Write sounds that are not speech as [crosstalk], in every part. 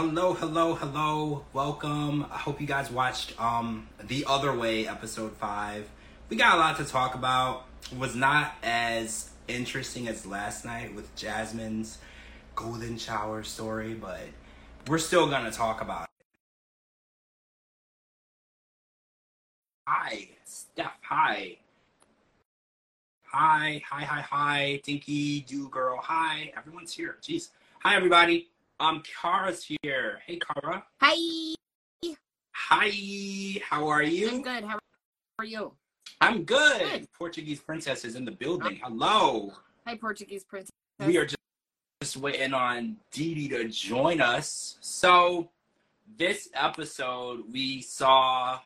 Hello, hello, hello. Welcome. I hope you guys watched um The Other Way episode 5. We got a lot to talk about. It was not as interesting as last night with Jasmine's golden shower story, but we're still going to talk about it. Hi, Steph. Hi. Hi, hi, hi, hi. Dinky, do girl. Hi. Everyone's here. Jeez. Hi, everybody. Um, Kara's here. Hey, Kara. Hi. Hi. How are you? I'm good. How are you? I'm good. Good. Portuguese princess is in the building. Hello. Hi, Portuguese princess. We are just, just waiting on Dee Dee to join us. So, this episode, we saw,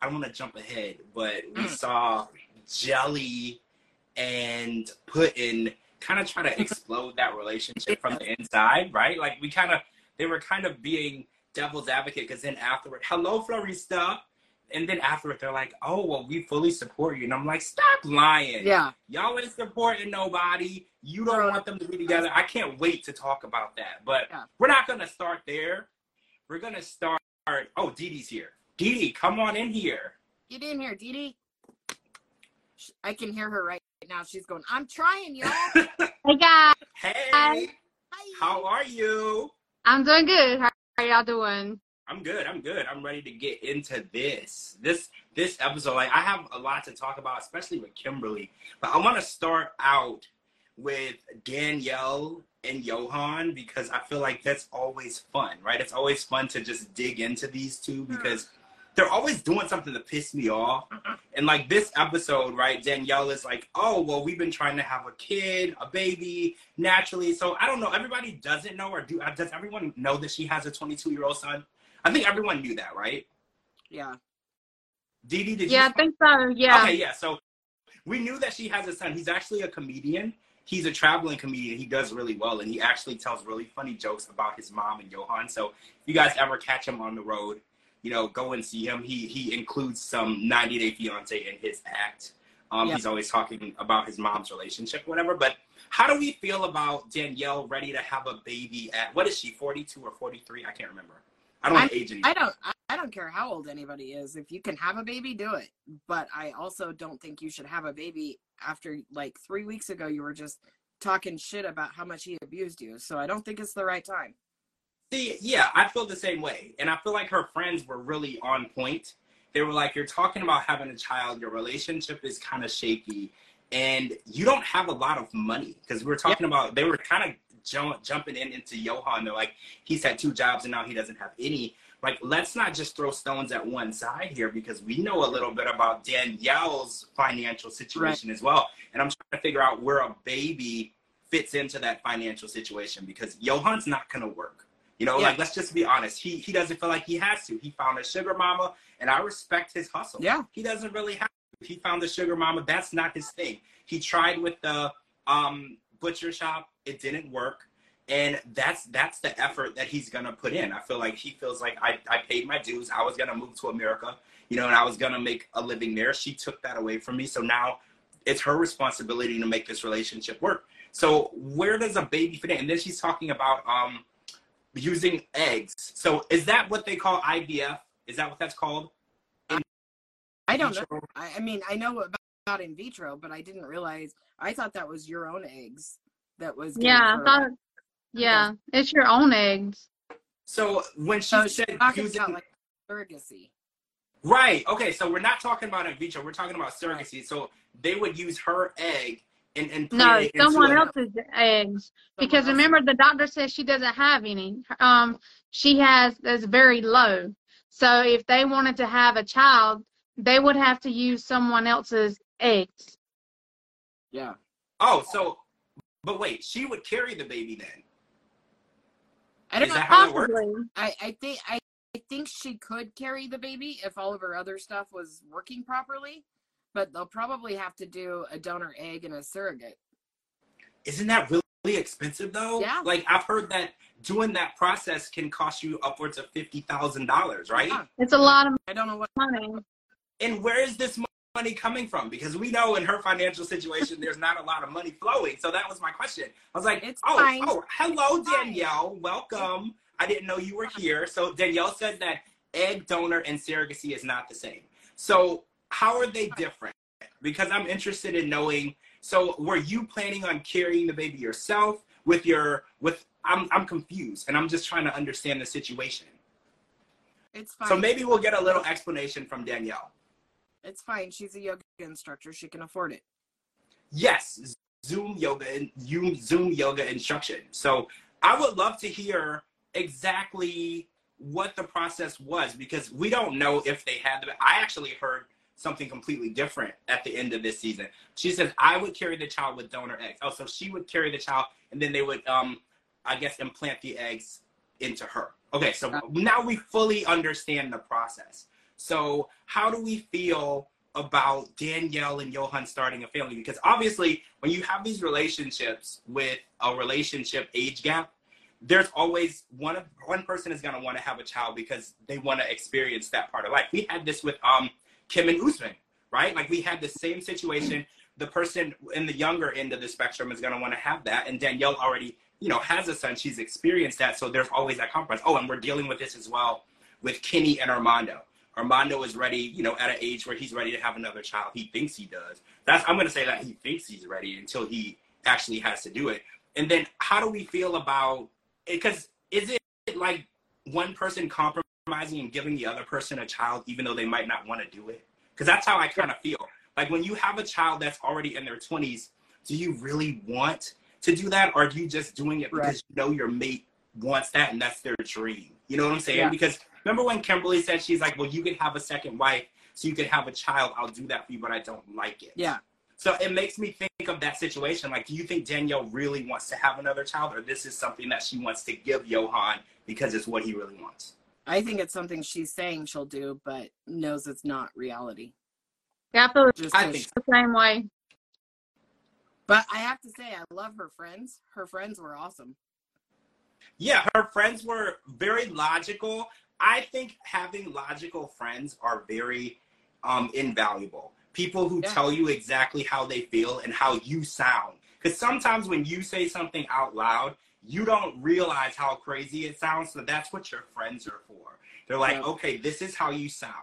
I don't want to jump ahead, but we Mm. saw Jelly and Putin kind of try to explode that relationship from the inside, right? Like, we kind of, they were kind of being devil's advocate because then afterward, hello, Florista. And then afterward, they're like, oh, well, we fully support you. And I'm like, stop lying. Yeah. Y'all ain't supporting nobody. You don't want them to be together. I can't wait to talk about that. But Yeah. we're not gonna start there. We're gonna start. Oh, Dee Dee's here. Dee Dee, come on in here. Get in here, Dee Dee. Sh- I can hear her right now. She's going, I'm trying, y'all. [laughs] Hey guys, hey, Hi. Hi. how are you? I'm doing good. How are y'all doing? I'm good. I'm good. I'm ready to get into this. This this episode, like I have a lot to talk about, especially with Kimberly. But I want to start out with Danielle and Yohan because I feel like that's always fun, right? It's always fun to just dig into these two hmm. because they're always doing something to piss me off. And like this episode, right? Danielle is like, "Oh, well, we've been trying to have a kid, a baby, naturally." So I don't know. Everybody doesn't know, or do? Uh, does everyone know that she has a 22 year old son? I think everyone knew that, right? Yeah. Dee Dee, did Yeah, I think so. Yeah. Okay, yeah. So we knew that she has a son. He's actually a comedian. He's a traveling comedian. He does really well, and he actually tells really funny jokes about his mom and Yohan. So if you guys ever catch him on the road, you know, go and see him. He he includes some 90 Day Fiance in his act. Um. He's always talking about his mom's relationship, whatever. But how do we feel about Danielle ready to have a baby at what is she, 42 or 43? I can't remember. I don't age anymore. I don't I- I don't care how old anybody is. If you can have a baby, do it. But I also don't think you should have a baby after like three weeks ago you were just talking shit about how much he abused you. So I don't think it's the right time. See, yeah, I feel the same way. And I feel like her friends were really on point. They were like, You're talking about having a child, your relationship is kind of shaky, and you don't have a lot of money. Because we were talking about, they were kind of jump, jumping in into Yohan. They're like, He's had two jobs and now he doesn't have any. Like, let's not just throw stones at one side here because we know a little bit about Danielle's financial situation as well. And I'm trying to figure out where a baby fits into that financial situation because Yohan's not going to work. You know, Yeah. like let's just be honest. He he doesn't feel like he has to. He found a sugar mama, and I respect his hustle. Yeah. He doesn't really have. To. He found the sugar mama. That's not his thing. He tried with the um, butcher shop. It didn't work, and that's that's the effort that he's gonna put in. I feel like he feels like I I paid my dues. I was gonna move to America, you know, and I was gonna make a living there. She took that away from me, so now it's her responsibility to make this relationship work. So where does a baby fit in? And then she's talking about um using eggs. So is that what they call IVF? Is that what that's called? I don't know. Vitro? I, I mean, I know about, about in vitro, but I didn't realize. I thought that was your own eggs. That was Yeah, I thought. Yeah, it's your own eggs. So when she So said using about like surrogacy. right, okay, so we're not talking about in vitro. We're talking about surrogacy. So they would use her egg and and No, someone else's eggs. Because Someone remember, the doctor says she doesn't have any. Um, she has is very low. So if they wanted to have a child, they would have to use someone else's eggs. Yeah. Oh, so but wait, she would carry the baby then. I don't Is know. that how it works? Possibly. I, I think I, I think she could carry the baby if all of her other stuff was working properly, but they'll probably have to do a donor egg and a surrogate. Isn't that really expensive though? Yeah. Like I've heard that doing that process can cost you upwards of fifty thousand dollars, right? Yeah. It's a lot of I don't know what. money. And where is this money coming from? Because we know in her financial situation, there's not a lot of money flowing. So that was my question. I was like, It's oh, fine. oh, hello, It's fine. Danielle. Welcome. I didn't know you were here. So Danielle said that egg donor and surrogacy is not the same. So how are they different? Because I'm interested in knowing. So were you planning on carrying the baby yourself with your with? I'm I'm confused, and I'm just trying to understand the situation. It's fine. So maybe we'll get a little explanation from Danielle. it's fine. She's a yoga instructor. She can afford it. Yes, Zoom yoga and you Zoom yoga instruction. So I would love to hear exactly what the process was because we don't know if they had the. I actually heard something completely different at the end of this season. She says I would carry the child with donor eggs. Oh, so she would carry the child and then they would, um, I guess, implant the eggs into her. Okay, so now we fully understand the process. So how do we feel about Danielle and Yohan starting a family? Because obviously, when you have these relationships with a relationship age gap, there's always one of one person is gonna want to have a child because they want to experience that part of life. We had this with um Kim and Usman, right? Like we had the same situation. The person in the younger end of the spectrum is gonna want to have that, and Danielle already, you know, has a son. She's experienced that, so there's always that compromise. Oh, and we're dealing with this as well with Kenny and Armando. Armando is ready, you know, at an age where he's ready to have another child. He thinks he does. That's I'm gonna say that he thinks he's ready until he actually has to do it. And then how do we feel about it? because is it like one person compromising and giving the other person a child even though they might not want to do it? Because that's how I kind of feel. Like when you have a child that's already in their 20s, do you really want to do that, or are you just doing it because Right. you know your mate wants that and that's their dream? You know what I'm saying? Yeah. Because remember when Kimberly said she's like, "Well, you could have a second wife, so you could have a child. I'll do that for you, but I don't like it." Yeah. So it makes me think of that situation. Like, do you think Danielle really wants to have another child, or this is something that she wants to give Yohan because it's what he really wants? I think it's something she's saying she'll do, but knows it's not reality. Yeah, I Just I 'cause think the same way. but I have to say, I love her friends. Her friends were awesome. Yeah, her friends were very logical. I think having logical friends are very um, invaluable. People who Yeah. tell you exactly how they feel and how you sound. Because sometimes when you say something out loud, you don't realize how crazy it sounds. So that's what your friends are for. They're like, okay, this is how you sound.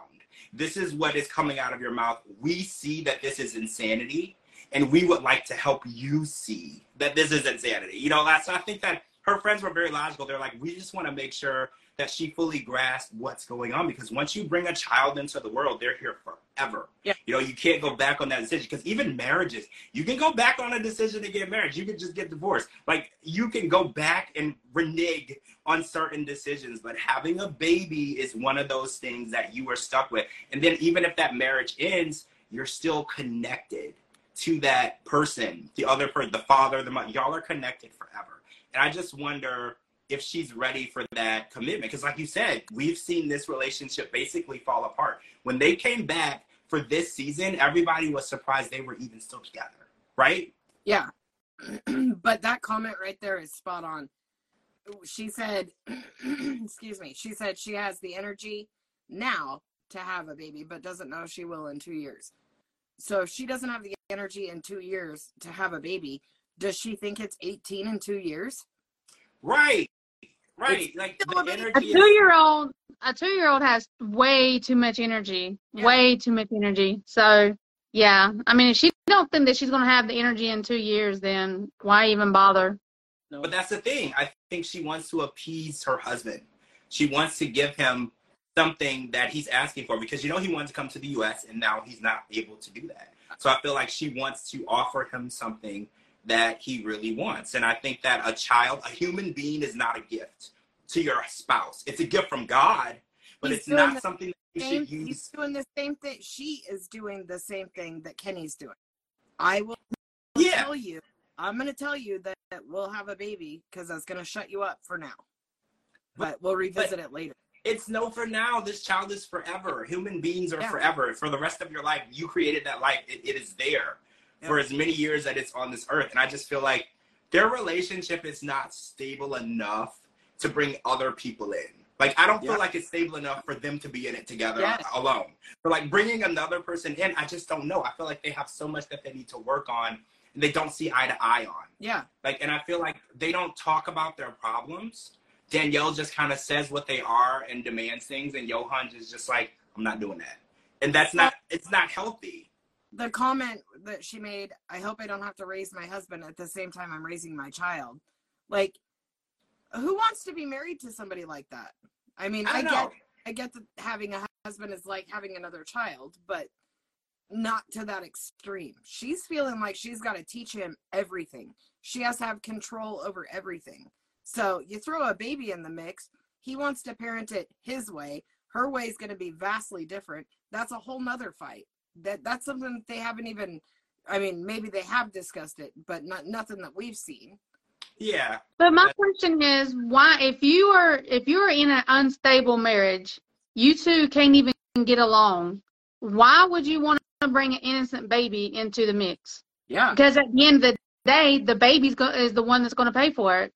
This is what is coming out of your mouth. We see that this is insanity, and we would like to help you see that this is insanity. You know, that's I think that her friends were very logical. They're like, we just want to make sure that she fully grasped what's going on because once you bring a child into the world, they're here forever. Yeah. You know, you can't go back on that decision because even marriages, you can go back on a decision to get married. You can just get divorced. Like you can go back and renege on certain decisions, but having a baby is one of those things that you are stuck with. And then even if that marriage ends, you're still connected to that person, the other person, the father, the mother. Y'all are connected forever. And I just wonder if she's ready for that commitment. Because, like you said, we've seen this relationship basically fall apart. When they came back for this season, everybody was surprised they were even still together, right? Yeah. [clears throat] but that comment right there is spot on. She said, [clears throat] excuse me, she said she has the energy now to have a baby, but doesn't know she will in two years. So if she doesn't have the energy in two years to have a baby, does she think it's 18 in two years? Right. Right. like a the baby. A energy is two-year-old, a two-year-old has way too much energy. Yeah. Way too much energy. So, yeah. I mean, if she don't think that she's going to have the energy in two years, then why even bother? No. But that's the thing. I think she wants to appease her husband. She wants to give him something that he's asking for because you know he wanted to come to the US and now he's not able to do that. So I feel like she wants to offer him something that he really wants. And I think that a child, a human being is not a gift to your spouse. It's a gift from God, but He's it's not something that you Same, should use. he's doing the same thing. She is doing the same thing that Kenny's doing. I will Yeah. tell you, I'm going to tell you that, that we'll have a baby because that's going to shut you up for now. But we'll revisit it later. It's no for now. This child is forever. Human beings are Yeah. forever. For the rest of your life, you created that life. It, it is there for as many years that it's on this earth. And I just feel like their relationship is not stable enough to bring other people in. Like I don't Yeah. feel like it's stable enough for them to be in it together Yes. alone. For like bringing another person in, I just don't know. I feel like they have so much that they need to work on, and they don't see eye to eye on. Yeah. Like, and I feel like they don't talk about their problems. Danielle just kind of says what they are and demands things, and Yohan is just like, I'm not doing that, and that's not it's not healthy. The comment that she made, I hope I don't have to raise my husband at the same time I'm raising my child. Like, who wants to be married to somebody like that? I mean, I, I get. I get that having a husband is like having another child, but not to that extreme. She's feeling like she's got to teach him everything. She has to have control over everything. So you throw a baby in the mix, he wants to parent it his way. Her way is going to be vastly different. That's a whole nother fight. That that's something that they haven't even. I mean, maybe they have discussed it, but not nothing that we've seen. Yeah, But my question is, why, if you are, if you are in an unstable marriage, you two can't even get along. Why would you want to bring an innocent baby into the mix? Yeah. Because at the end of the day, the baby's go- is the one that's going to pay for it.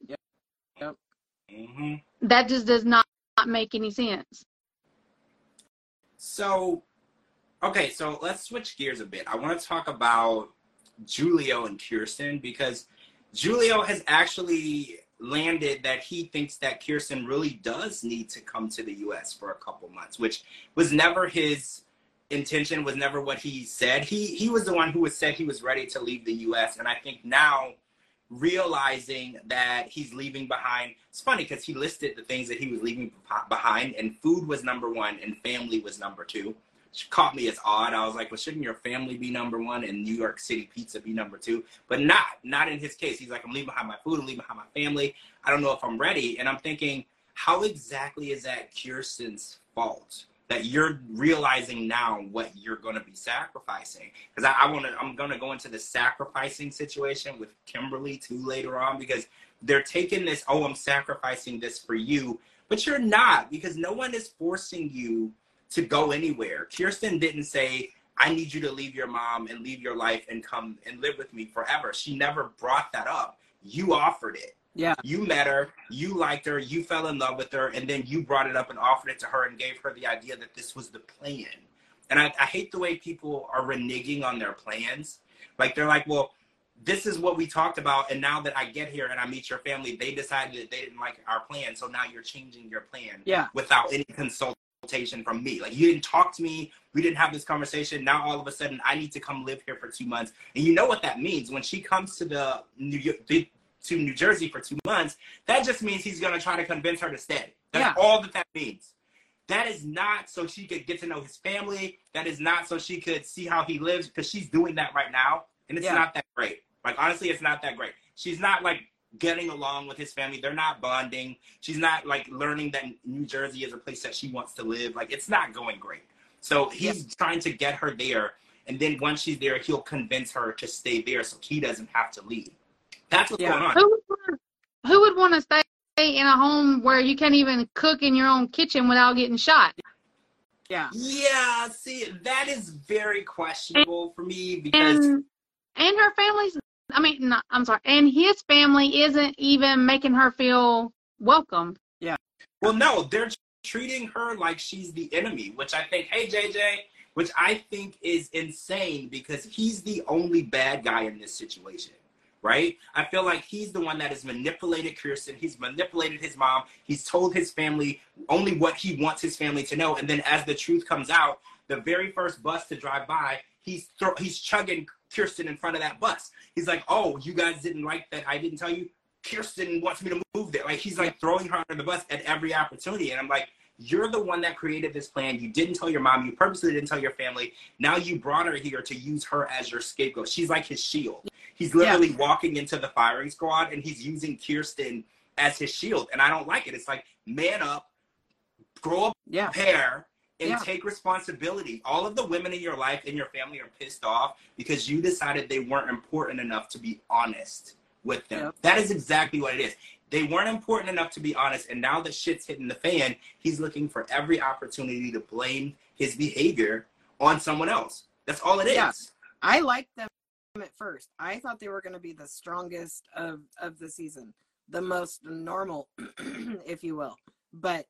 Yep. Mhm. That just does not, not make any sense. So, okay, so let's switch gears a bit. I want to talk about Julio and Kirsten because Julio has actually landed that he thinks that Kirsten really does need to come to the US for a couple months, which was never his intention, was never what he said. He he was the one who said he was ready to leave the US and I think now realizing that he's leaving behind it's funny because he listed the things that he was leaving behind and food was number one and family was number two which caught me as odd. I was like well shouldn't your family be number one and new york city pizza be number two? But not not in his case. He's like i'm leaving behind my food. I'm leaving behind my family. I don't know if i'm ready. And i'm thinking how exactly is that kirsten's fault that you're realizing now what you're going to be sacrificing? Because I, I want to i'm going to go into the sacrificing situation with kimberly too later on because they're taking this oh i'm sacrificing this for you but you're not because no one is forcing you to go anywhere kirsten didn't say i need you to leave your mom and leave your life and come and live with me forever she never brought that up you offered it Yeah. you met her, you liked her, you fell in love with her, and then you brought it up and offered it to her and gave her the idea that this was the plan. And I, I hate the way people are reneging on their plans. Like they're like, well, this is what we talked about, and now that I get here and I meet your family, they decided that they didn't like our plan, so now you're changing your plan Yeah. without any consultation from me. Like you didn't talk to me, we didn't have this conversation. Now all of a sudden, I need to come live here for two months, and you know what that means when she comes to the New York, to New Jersey for two months. That just means he's gonna try to convince her to stay. That's Yeah. all that that means. That is not so she could get to know his family. That is not so she could see how he lives because she's doing that right now, and it's Yeah. not that great. Like honestly, it's not that great. She's not like getting along with his family. They're not bonding. She's not like learning that New Jersey is a place that she wants to live. Like it's not going great. So he's trying to get her there, and then once she's there, he'll convince her to stay there so he doesn't have to leave. That's what's Yeah. going on. Who would wanna, who would want to stay in a home where you can't even cook in your own kitchen without getting shot? Yeah. Yeah, see, that is very questionable for me because And and her family's I mean, not, I'm sorry, and his family isn't even making her feel welcome. Yeah. Well, no, they're treating her like she's the enemy, which I think, hey, JJ, which I think is insane because he's the only bad guy in this situation, right? I feel like he's the one that has manipulated Kirsten. He's manipulated his mom. He's told his family only what he wants his family to know. And then as the truth comes out, the very first bus to drive by, he's he's chugging Kirsten in front of that bus. He's like, "Oh, you guys didn't like that? I didn't tell you." Kirsten wants me to move there. Like he's like throwing her under the bus at every opportunity, and I'm like, "You're the one that created this plan. You didn't tell your mom. You purposely didn't tell your family. Now you brought her here to use her as your scapegoat. She's like his shield. He's literally walking into the firing squad, and he's using Kirsten as his shield, and I don't like it. It's like, man up, grow up Yeah. pair and Yeah. take responsibility. All of the women in your life and your family are pissed off because you decided they weren't important enough to be honest with them. Yep. That is exactly what it is. They weren't important enough to be honest, and now that shit's hitting the fan, he's looking for every opportunity to blame his behavior on someone else. That's all it is. Yeah. I liked them at first. I thought they were going to be the strongest of of the season, the most normal, [clears throat] if you will. But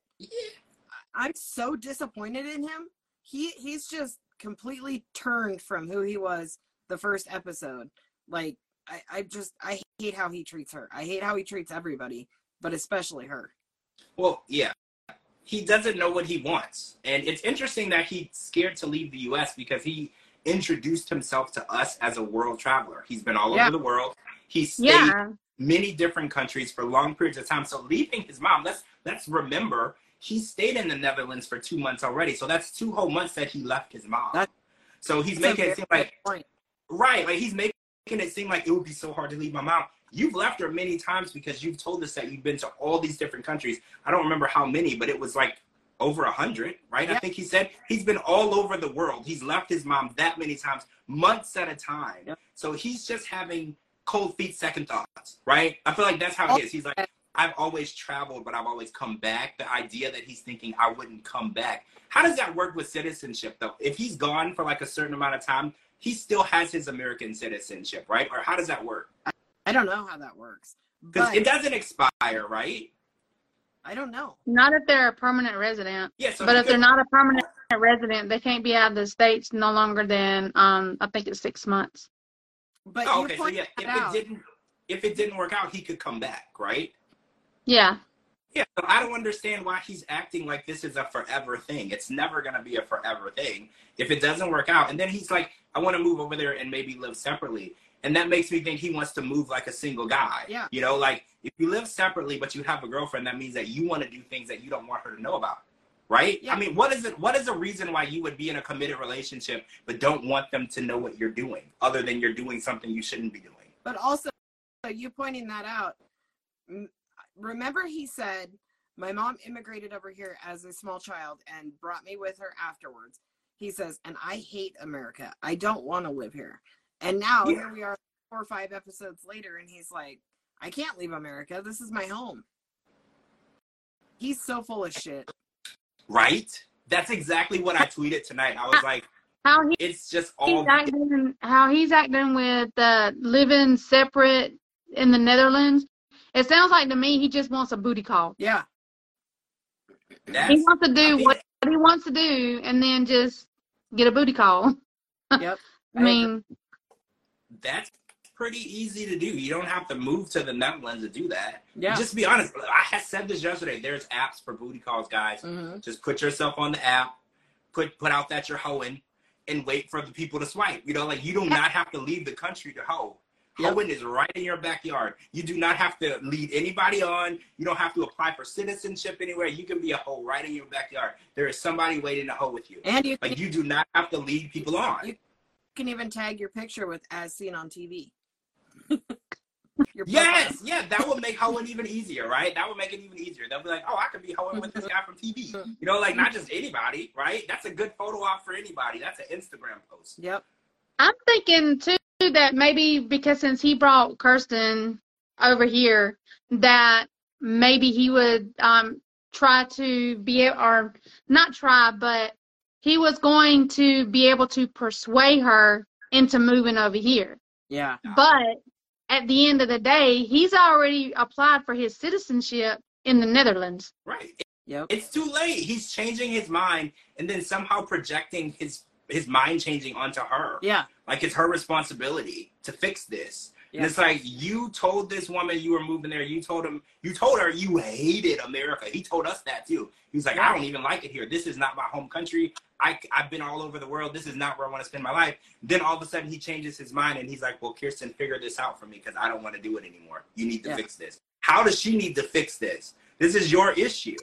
I'm so disappointed in him. He he's just completely turned from who he was the first episode. Like I, I just I hate how he treats her. I hate how he treats everybody, but especially her. Well, yeah. He doesn't know what he wants. And it's interesting that he's scared to leave the US because he introduced himself to us as a world traveler. He's been all Yeah. over the world. He's stayed Yeah. many different countries for long periods of time. So leaving his mom, let's let's remember he stayed in the Netherlands for two months already. So that's two whole months that he left his mom. That- so he's making it seem like point. right, like he's making it seem like it would be so hard to leave my mom. You've left her many times because you've told us that you've been to all these different countries. I don't remember how many, but it was like over a hundred, right? Yeah. I think he said he's been all over the world. He's left his mom that many times, months at a time. Yeah. So he's just having cold feet, second thoughts, right? I feel like that's how he oh, is. He's like, I've always traveled, but I've always come back. The idea that he's thinking I wouldn't come back. How does that work with citizenship, though? If he's gone for like a certain amount of time, he still has his American citizenship, right? Or how does that work? I don't know how that works. Because it doesn't expire, right? I don't know. Not if they're a permanent resident. Yeah. So But he if they're not a permanent resident, they can't be out of the states no longer than um I think it's six months. But Oh, okay. So yeah, if that out. it didn't, if it didn't work out, he could come back, right? Yeah. Yeah, so I don't understand why he's acting like this is a forever thing. It's never gonna be a forever thing if it doesn't work out. And then he's like, I want to move over there and maybe live separately. And that makes me think he wants to move like a single guy. Yeah. You know, like if you live separately but you have a girlfriend, that means that you want to do things that you don't want her to know about. Right? Yeah. I mean, what is it what is the reason why you would be in a committed relationship but don't want them to know what you're doing, other than you're doing something you shouldn't be doing? But also, you pointing that out. M- Remember, he said, My mom immigrated over here as a small child and brought me with her afterwards. He says, And I hate America. I don't want to live here. And now Yeah. here we are, four or five episodes later, and he's like, I can't leave America. This is my home. He's so full of shit. Right? That's exactly what I tweeted tonight. I was like, [laughs] How he, it's just he's all acting how he's acting with uh living separate in the Netherlands. It sounds like to me he just wants a booty call. Yeah. that's He wants to I do mean, what he wants to do and then just get a booty call. [laughs] Yep. I mean, that's pretty easy to do. You don't have to move to the Netherlands to do that. Yeah. Just be honest. I had said this yesterday. There's apps for booty calls, guys. hmm Just put yourself on the app, put put out that you're hoeing, and wait for the people to swipe. You know, like you do not have to leave the country to hoe. Yep. Hoeing is right in your backyard. You do not have to lead anybody on. You don't have to apply for citizenship anywhere. You can be a hoe right in your backyard. There is somebody waiting to hoe with you. And you can, Like you do not have to lead people on. You- can even tag your picture with as seen on TV. [laughs] Yes, yeah, that would make hoeing even easier, right? That would make it even easier. They'll be like, oh, I could be hoeing with this guy from TV. Mm-hmm. You know, like not just anybody, right? That's a good photo op for anybody. That's an Instagram post. Yep. I'm thinking too that maybe because since he brought Kirsten over here, that maybe he would um try to be or not try, but he was going to be able to persuade her into moving over here. Yeah. But at the end of the day, he's already applied for his citizenship in the Netherlands. Right. Yep. It's too late. He's changing his mind and then somehow projecting his his mind changing onto her. Yeah. Like it's her responsibility to fix this. And it's like you told this woman you were moving there. You told him you told her you hated America. He told us that too. He was like, I don't even like it here. This is not my home country. I I've been all over the world. This is not where I want to spend my life. Then all of a sudden he changes his mind and he's like, Well, Kirsten, figure this out for me because I don't want to do it anymore. You need to Yeah. fix this. How does she need to fix this? This is your issue.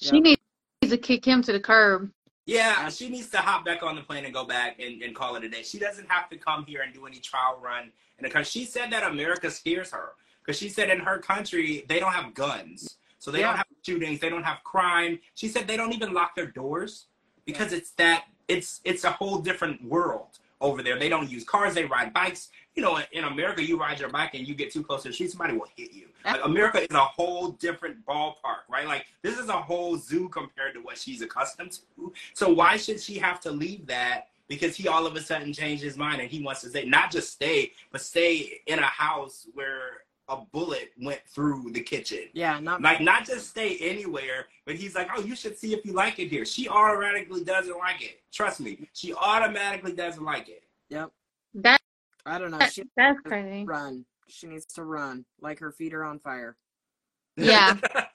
She needs to kick him to the curb. Yeah, she needs to hop back on the plane and go back and, and call it a day. She doesn't have to come here and do any trial run. And because she said that America scares her, because she said in her country they don't have guns, so they Yeah. don't have shootings, they don't have crime. She said they don't even lock their doors because it's that it's it's a whole different world over there. They don't use cars, they ride bikes. You know, in America, you ride your bike and you get too close to the street, somebody will hit you. Like America is a whole different ballpark, right? Like this is a whole zoo compared to what she's accustomed to. So why should she have to leave that? Because he all of a sudden changed his mind and he wants to stay, not just stay, but stay in a house where a bullet went through the kitchen. Yeah. Not Like not just stay anywhere, but he's like, oh, you should see if you like it here. She automatically doesn't like it. Trust me, she automatically doesn't like it. Yep. That, I don't know. that She that's needs crazy. to run. She needs to run. Like her feet are on fire. Yeah. [laughs]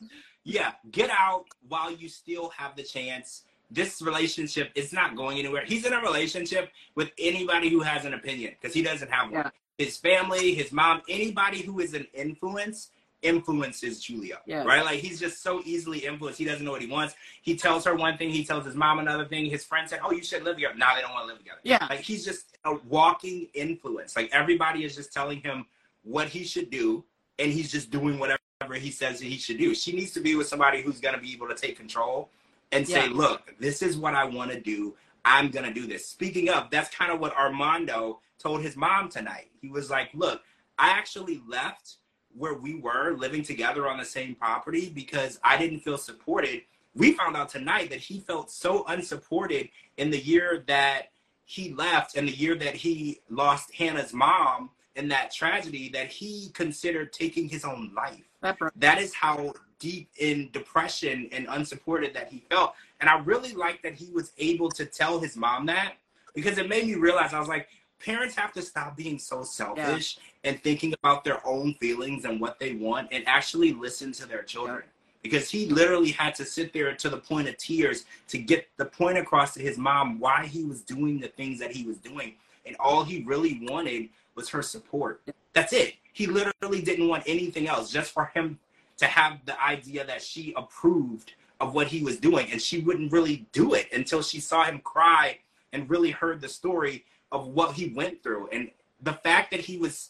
Yeah, get out while you still have the chance. This relationship is not going anywhere. He's in a relationship with anybody who has an opinion because he doesn't have one. Yeah. His family, his mom, anybody who is an influence influences Julio. Yeah. Right? Like he's just so easily influenced. He doesn't know what he wants. He tells her one thing, he tells his mom another thing. His friend said, Oh, you should live together. Now they don't want to live together. Yeah. Like he's just a walking influence. Like everybody is just telling him what he should do, and he's just doing whatever he says that he should do. She needs to be with somebody who's gonna be able to take control and say, Look, this is what I want to do. I'm gonna do this. Speaking of, that's kind of what Armando told his mom tonight. He was like, Look, I actually left where we were living together on the same property because I didn't feel supported. We found out tonight that he felt so unsupported in the year that he left and the year that he lost Hannah's mom in that tragedy that he considered taking his own life. That. That is how deep in depression and unsupported that he felt. And I really like that he was able to tell his mom that because it made me realize I was like, parents have to stop being so selfish and thinking about their own feelings and what they want and actually listen to their children. Because he literally had to sit there to the point of tears to get the point across to his mom why he was doing the things that he was doing. And all he really wanted was her support. That's it. He literally didn't want anything else, just for him to have the idea that she approved of what he was doing. And she wouldn't really do it until she saw him cry and really heard the story of what he went through. And the fact that he was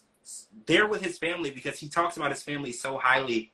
there with his family because he talks about his family so highly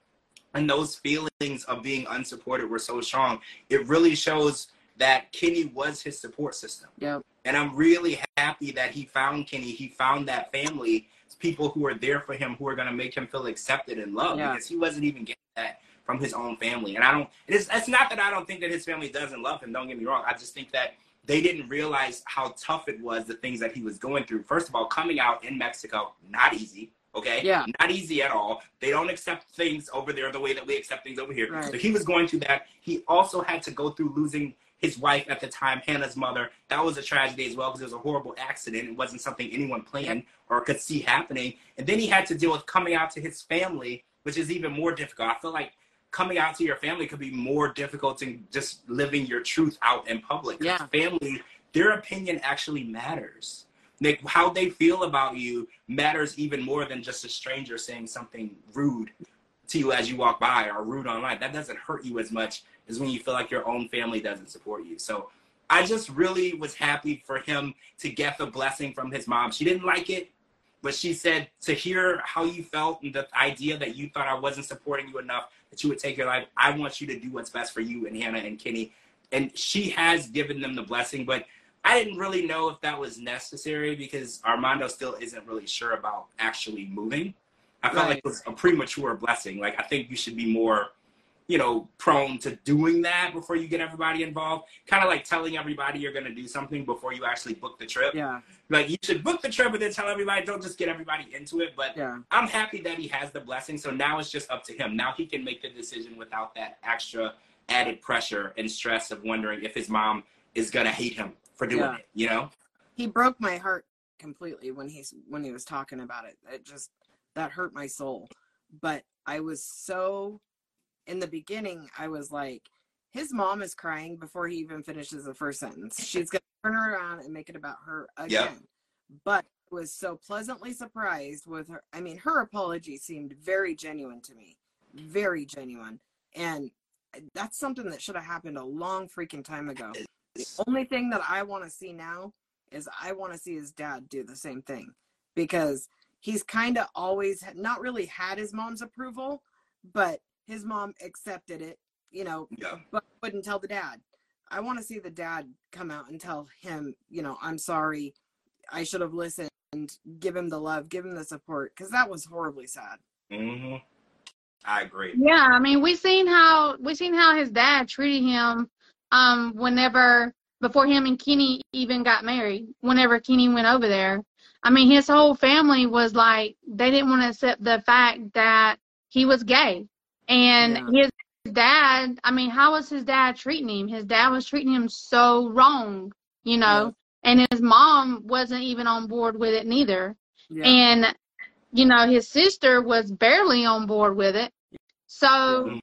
and those feelings of being unsupported were so strong it really shows that kenny was his support system Yeah. and i'm really happy that he found kenny he found that family people who are there for him who are going to make him feel accepted and loved Yeah. because he wasn't even getting that from his own family. And i don't it's, it's not that i don't think that his family doesn't love him don't get me wrong. I just think that they didn't realize how tough it was the things that he was going through. First of all coming out in mexico not easy okay? Yeah. not easy at all. They don't accept things over there the way that we accept things over here. Right. so he was going through that. He also had to go through losing his wife at the time hannah's mother. That was a tragedy as well because it was a horrible accident. It wasn't something anyone planned or could see happening. And then he had to deal with coming out to his family which is even more difficult. I feel like coming out to your family could be more difficult than just living your truth out in public. Yeah. family their opinion actually matters like how they feel about you matters even more than just a stranger saying something rude to you as you walk by or rude online. That doesn't hurt you as much as when you feel like your own family doesn't support you. So I just really was happy for him to get the blessing from his mom. She didn't like it, but she said to hear how you felt and the idea that you thought I wasn't supporting you enough that you would take your life. I want you to do what's best for you and Hannah and Kenny. And she has given them the blessing, but I didn't really know if that was necessary because Armando still isn't really sure about actually moving. I felt like it was a premature blessing. Like I think you should be more, you know, prone to doing that before you get everybody involved. Kind of like telling everybody you're gonna do something before you actually book the trip. Yeah. Like you should book the trip and then tell everybody. Don't just get everybody into it. But Yeah. I'm happy that he has the blessing. So now it's just up to him. Now he can make the decision without that extra added pressure and stress of wondering if his mom is gonna hate him for doing Yeah. it. You know? He broke my heart completely when he's when he was talking about it. It just that hurt my soul. But I was so in the beginning I was like his mom is crying before he even finishes the first sentence. She's going to turn around and make it about her again. But I was so pleasantly surprised with her. I mean, her apology seemed very genuine to me. Very genuine. And that's something that should have happened a long freaking time ago. The only thing that I want to see now is I want to see his dad do the same thing because he's kind of always not really had his mom's approval, but his mom accepted it, you know, Yeah. but wouldn't tell the dad. I want to see the dad come out and tell him, you know, I'm sorry. I should have listened. Give him the love, give him the support because that was horribly sad. Mm-hmm. I agree. Yeah, I mean, we've seen how we seen how his dad treated him um whenever before him and Kenny even got married. Whenever Kenny went over there, I mean, his whole family was like they didn't want to accept the fact that he was gay, and his dad. I mean, how was his dad treating him? His dad was treating him so wrong, you know, and his mom wasn't even on board with it neither. Yeah. And, you know, his sister was barely on board with it. So, Mhm.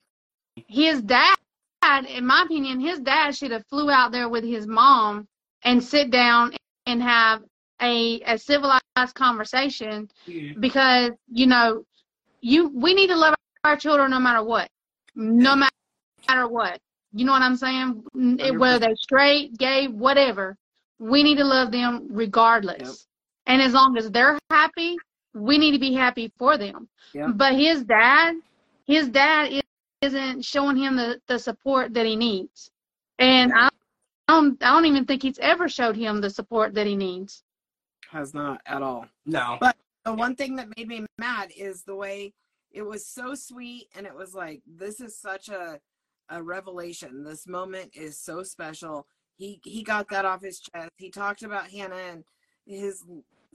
his dad, in my opinion, his dad should have flew out there with his mom and sit down and have a, a civilized conversation because you know you we need to love our children no matter what. No matter what. You know what i'm saying? It- whether they're straight gay whatever we need to love them regardless. Yep. and as long as they're happy we need to be happy for them. Yep. but his dad his dad is- isn't showing him the, the support that he needs. And I, I don't i don't even think he's ever showed him the support that he needs. Has not at all. No. But the one thing that made me mad is the way it was so sweet and it was like this is such a a revelation. This moment is so special. He he got that off his chest. He talked about Hannah and his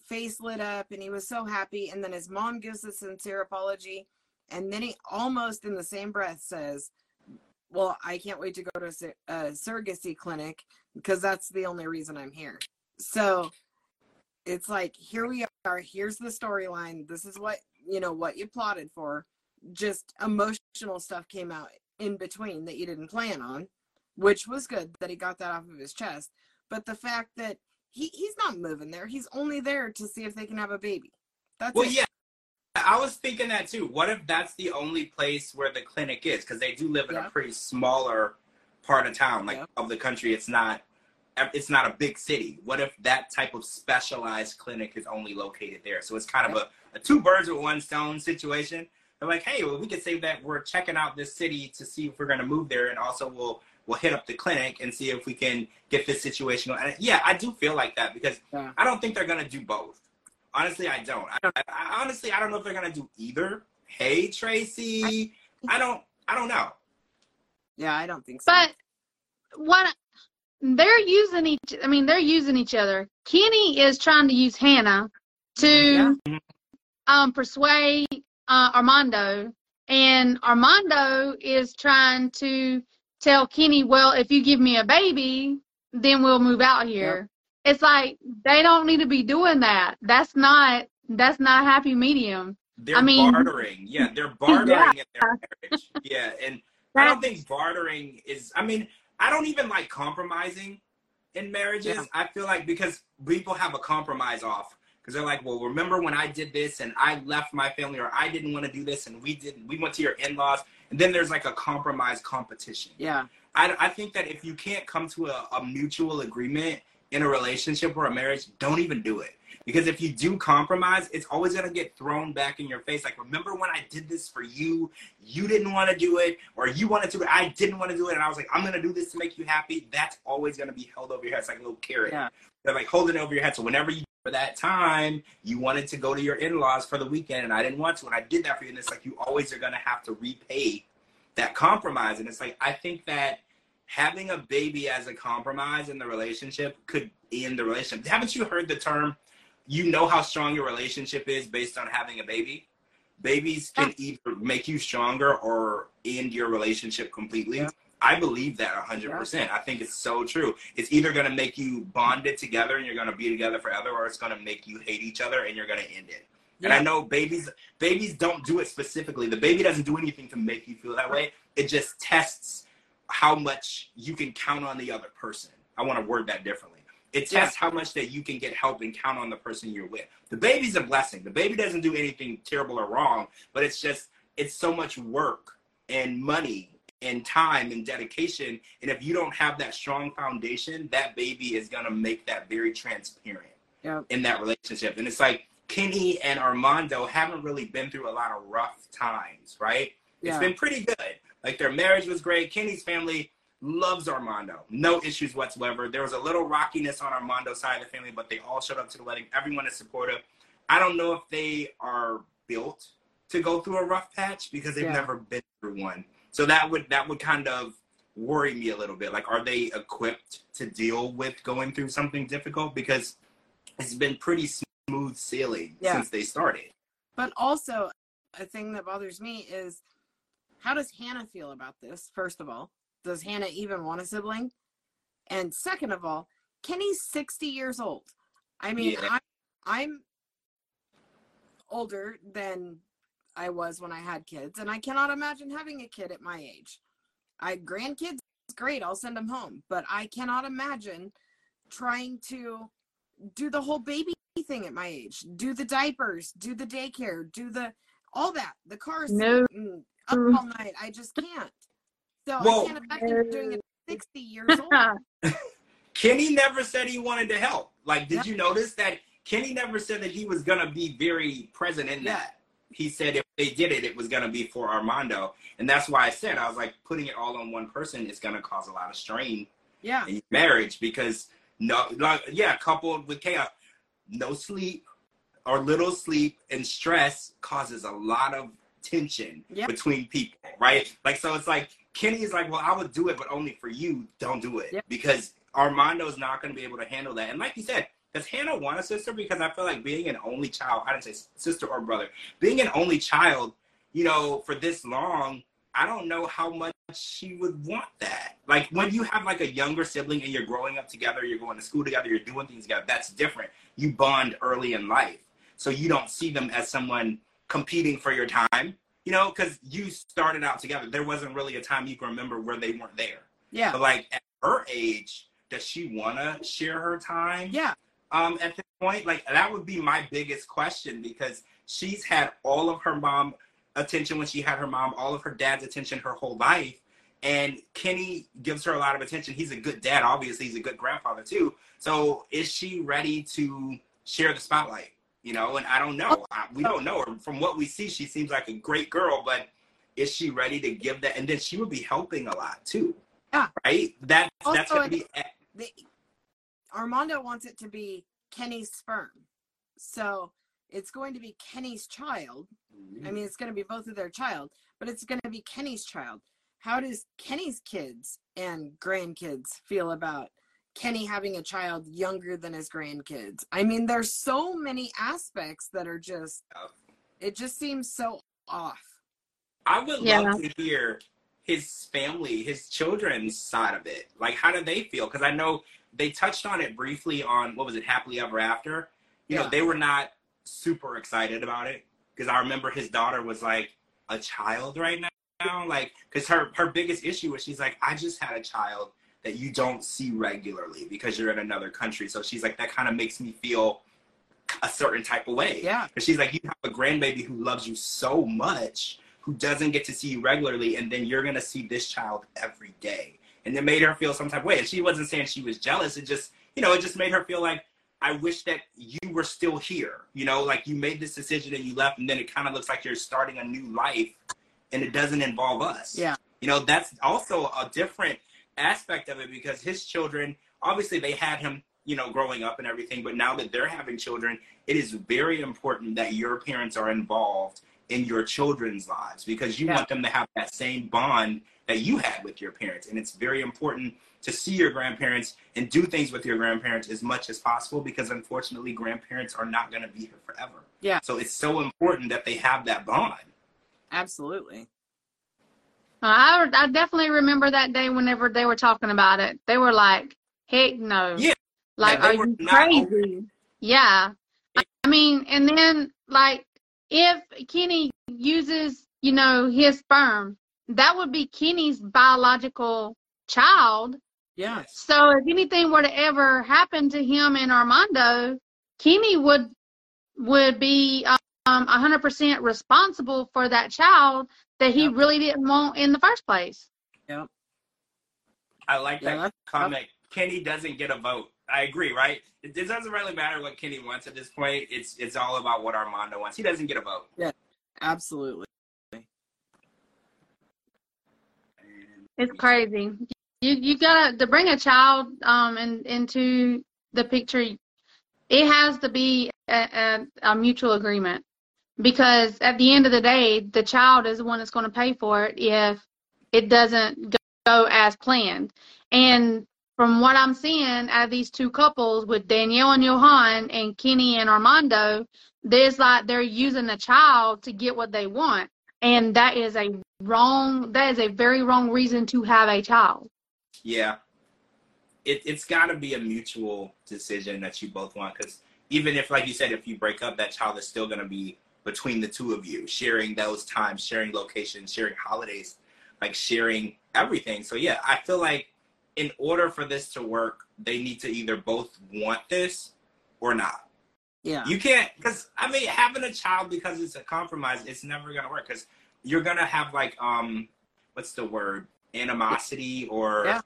face lit up and he was so happy and then his mom gives a sincere apology and then he almost in the same breath says well i can't wait to go to a a surrogacy clinic because that's the only reason i'm here so it's like here we are here's the storyline this is what you know what you plotted for just emotional stuff came out in between that you didn't plan on which was good that he got that off of his chest but the fact that he, he's not moving there he's only there to see if they can have a baby that's Well, it. yeah. I was thinking that too. What if that's the only place where the clinic is? Because they do live in a pretty smaller part of town, like of the country. It's not. It's not a big city. What if that type of specialized clinic is only located there? So it's kind of a, a two birds with one stone situation. They're like, hey, well, we could say that we're checking out this city to see if we're going to move there, and also we'll we'll hit up the clinic and see if we can get this situation. And yeah, I do feel like that because Yeah. I don't think they're going to do both. Honestly, I don't. I, I, I honestly, I don't know if they're gonna do either. Hey, Tracy, I don't, I don't know. yeah i don't think so But what they're using each I mean they're using each other. Kenny is trying to use Hannah to Yeah. Mm-hmm. Um persuade uh, Armando and Armando is trying to tell Kenny, well, if you give me a baby, then we'll move out here. It's like they don't need to be doing that. That's not that's not happy medium. They're I mean- bartering. Yeah, they're [laughs] bartering in their marriage. Yeah, and I don't think bartering is. I mean, I don't even like compromising in marriages. Yeah. I feel like because people have a compromise off because they're like, well, remember when I did this and I left my family, or I didn't want to do this and we didn't. We went to your in-laws, and then there's like a compromise competition. yeah I, I think that if you can't come to a, a mutual agreement in a relationship or a marriage, don't even do it. Because if you do compromise, it's always going to get thrown back in your face. Like, remember when I did this for you? You didn't want to do it, or you wanted to, I didn't want to do it. And I was like, I'm going to do this to make you happy. That's always going to be held over your head. It's like a little carrot. Yeah. They're like holding it over your head. So whenever you, for that time, you wanted to go to your in laws for the weekend, and I didn't want to, and I did that for you. And it's like, you always are going to have to repay that compromise. And it's like, I think that having a baby as a compromise in the relationship could end the relationship. Haven't you heard the term, you know how strong your relationship is based on having a baby? Babies can either make you stronger or end your relationship completely. Yeah. I believe that 100%. I think it's so true. It's either going to make you bonded together and you're going to be together forever, or it's going to make you hate each other and you're going to end it. And I know babies babies don't do it specifically. The baby doesn't do anything to make you feel that way. It just tests how much you can count on the other person. I want to word that differently. It tests how much that you can get help and count on the person you're with. The baby's a blessing. The baby doesn't do anything terrible or wrong, but it's just it's so much work and money and time and dedication. And if you don't have that strong foundation, that baby is gonna make that very transparent Yep. in that relationship. And it's like Kenny and Armando haven't really been through a lot of rough times, right? It's been pretty good. Like their marriage was great. Kenny's family loves Armando. No issues whatsoever. There was a little rockiness on Armando's side of the family, but they all showed up to the wedding. Everyone is supportive. I don't know if they are built to go through a rough patch because they've Yeah. never been through one. So that would that would kind of worry me a little bit. Like, are they equipped to deal with going through something difficult? Because it's been pretty smooth sailing Yeah. since they started. But also, a thing that bothers me is how does Hannah feel about this? First of all, does Hannah even want a sibling? And second of all, Kenny's 60 years old. I mean, Yeah. I, I'm older than I was when I had kids, and I cannot imagine having a kid at my age. I grandkids, great, I'll send them home. But I cannot imagine trying to do the whole baby thing at my age. Do the diapers, do the daycare, do the all that, the car seat, No. Mm, up mm. all night. I just can't. So Well- I can't imagine doing it at 60 years [laughs] old. Kenny never said he wanted to help. Like, did Yeah. you notice that Kenny never said that he was gonna be very present in Yeah. that? He said if they did it, it was gonna be for Armando, and that's why I said I was like putting it all on one person is gonna cause a lot of strain Yeah. in marriage because no, like, yeah, coupled with chaos, no sleep or little sleep and stress causes a lot of tension Yeah. between people, right? Like, so it's like Kenny is like, well, I would do it, but only for you. Don't do it Yeah. because Armando's not going to be able to handle that. And like you said, does Hannah want a sister? Because I feel like being an only child, I didn't say sister or brother, being an only child, you know, for this long, I don't know how much she would want that. Like when you have like a younger sibling and you're growing up together, you're going to school together, you're doing things together, that's different. You bond early in life. So you don't see them as someone competing for your time, you know, because you started out together. There wasn't really a time you can remember where they weren't there. Yeah. But like at her age, does she want to share her time? Yeah. Um, at this point? Like that would be my biggest question because she's had all of her mom attention when she had her mom, all of her dad's attention her whole life. And Kenny gives her a lot of attention. He's a good dad, obviously. He's a good grandfather too. So is she ready to share the spotlight? You know, and I don't know. I, we don't know her. From what we see, she seems like a great girl, but is she ready to give that? And then she would be helping a lot too. Yeah. Right. That that's gonna be the, Armando wants it to be Kenny's sperm. So it's going to be Kenny's child. I mean, it's going to be both of their child, but it's going to be Kenny's child. How does Kenny's kids and grandkids feel about Kenny having a child younger than his grandkids? I mean, there's so many aspects that are just, it just seems so off. I would Yeah. love to hear his family, his children's side of it. Like, how do they feel? Because I know they touched on it briefly on what was it, Happily Ever After. You know, they were not super excited about it because I remember his daughter was like a child right now, like because her her biggest issue was she's like, I just had a child that you don't see regularly because you're in another country. So she's like, that kind of makes me feel a certain type of way. Yeah. But she's like, you have a grandbaby who loves you so much, who doesn't get to see you regularly, and then you're gonna see this child every day. And it made her feel some type of way. And she wasn't saying she was jealous. It just, you know, it just made her feel like, I wish that you were still here. You know, like you made this decision and you left, and then it kind of looks like you're starting a new life, and it doesn't involve us. Yeah. You know, that's also a different aspect of it because his children, obviously, they had him, you know, growing up and everything, but now that they're having children, it is very important that your parents are involved in your children's lives because you Yeah. want them to have that same bond that you had with your parents. And it's very important to see your grandparents and do things with your grandparents as much as possible because unfortunately, grandparents are not going to be here forever. Yeah. So it's so important that they have that bond. Absolutely. I, I definitely remember that day whenever they were talking about it. They were like, heck no. Yeah. Like, Yeah, are you crazy? Yeah. I, I mean, and then, like, if Kenny uses, you know, his sperm, that would be Kenny's biological child. Yeah. So if anything were to ever happen to him and Armando, Kenny would would be um 100% responsible for that child that he Yep. really didn't want in the first place. I like that that's- comment. Kenny doesn't get a vote. I agree, right? It, it doesn't really matter what Kenny wants at this point. It's it's all about what Armando wants. He doesn't get a vote. Yeah, absolutely. It's crazy. You you gotta to bring a child um in, into the picture. It has to be a, a, a mutual agreement because at the end of the day, the child is the one that's going to pay for it if it doesn't go as planned. And from what I'm seeing out of these two couples with Danielle and Yohan and Kenny and Armando, there's like they're using the child to get what they want, and that is a wrong. That is a very wrong reason to have a child. Yeah. It, it's got to be a mutual decision that you both want because even if, like you said, if you break up, that child is still going to be between the two of you, sharing those times, sharing locations, sharing holidays. like sharing everything. So yeah, I feel like in order for this to work, they need to either both want this or not. Yeah. You can't because I mean having a child because it's a compromise, it's never gonna work because you're gonna have like um what's the word animosity or Yeah.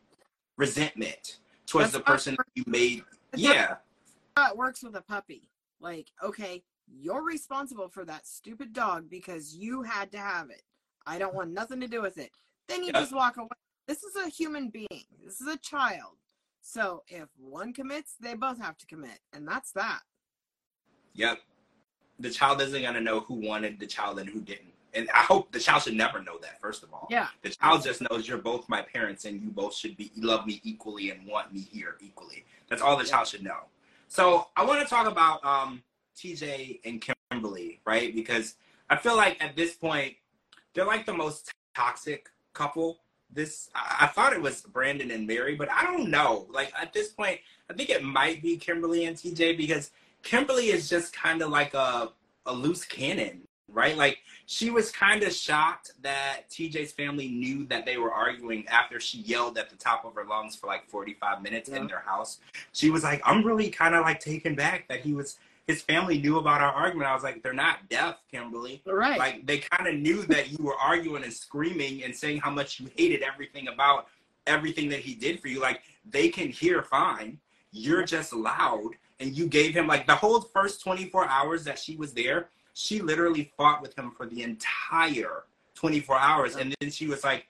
resentment towards That's the person you made. Yeah, how it works with a puppy. Like, okay, you're responsible for that stupid dog because you had to have it. I don't want nothing to do with it. Then you Yeah. just walk away. This is a human being. This is a child. So if one commits, they both have to commit, and that's that. yep. The child isn't gonna know who wanted the child and who didn't. And I hope the child should never know that, first of all. Yeah. The child just knows you're both my parents and you both should be love me equally and want me here equally. That's all the Yeah. child should know. So I want to talk about um, TJ and Kimberly, right? Because I feel like at this point they're like the most toxic couple. This I, I thought it was Brandon and Mary, but I don't know. Like at this point, I think it might be Kimberly and TJ because Kimberly is just kind of like a a loose cannon, right? Like she was kind of shocked that TJ's family knew that they were arguing after she yelled at the top of her lungs for like 45 minutes Yeah. in their house. She was like, I'm really kind of like taken back that he was, his family knew about our argument. I was like, they're not deaf, Kimberly. Right. Like they kind of knew that you were arguing and screaming and saying how much you hated everything about everything that he did for you. Like they can hear fine. You're just loud. And you gave him like the whole first 24 hours that she was there, she literally fought with him for the entire 24 hours. And then she was like,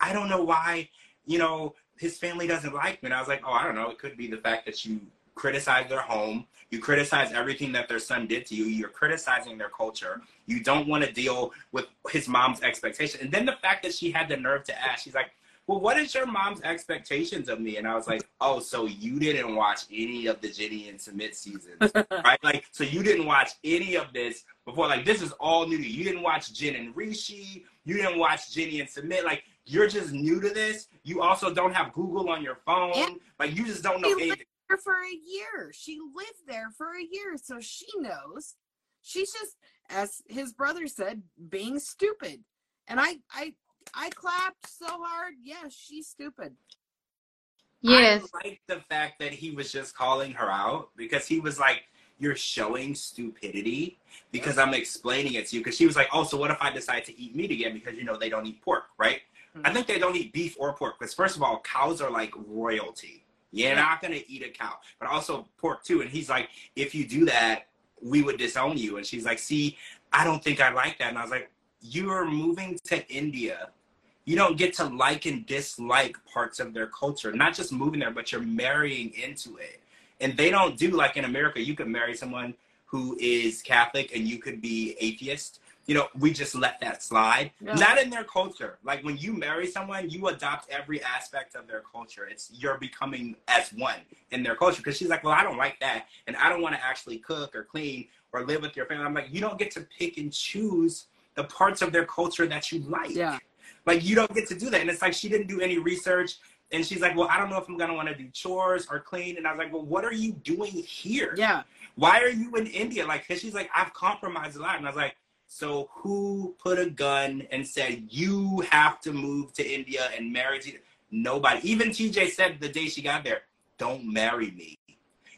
I don't know why, you know, his family doesn't like me. And I was like, oh, I don't know. It could be the fact that you criticize their home. You criticize everything that their son did to you. You're criticizing their culture. You don't want to deal with his mom's expectation. And then the fact that she had the nerve to ask, she's like, well, what is your mom's expectations of me? And I was like, oh, so you didn't watch any of the Jenny and Sumit seasons, [laughs] right? Like, so you didn't watch any of this before. Like, this is all new to you. You didn't watch Jen and Rishi. You didn't watch Jenny and Sumit. Like, you're just new to this. You also don't have Google on your phone. And- like, you just don't know He anything. lived there for a year. She lived there for a year, so she knows. She's just, as his brother said, being stupid. And I, I, I clapped so hard. Yeah, she's stupid. Yes. I like the fact that he was just calling her out because he was like, You're showing stupidity because I'm explaining it to you. Because she was like, Oh, so what if I decide to eat meat again? Because, you know, they don't eat pork, right? I hmm. think they don't eat beef or pork because, first of all, cows are like royalty. You're not going to eat a cow, but also pork too. And he's like, If you do that, we would disown you. And she's like, See, I don't think I like that. And I was like, You're moving to India you don't get to like and dislike parts of their culture. Not just moving there, but you're marrying into it. And they don't do like in America, you could marry someone who is Catholic and you could be atheist. You know, we just let that slide. Yeah. Not in their culture. Like when you marry someone, you adopt every aspect of their culture. It's you're becoming as one in their culture. Because she's like, well, I don't like that, and I don't want to actually cook or clean or live with your family. I'm like, you don't get to pick and choose the parts of their culture that you like. Yeah. Like you don't get to do that. And it's like she didn't do any research. And she's like, Well, I don't know if I'm gonna want to do chores or clean. And I was like, Well, what are you doing here? Yeah. Why are you in India? Like, cause she's like, I've compromised a lot. And I was like, So who put a gun and said you have to move to India and marry to nobody? Even TJ said the day she got there, Don't marry me.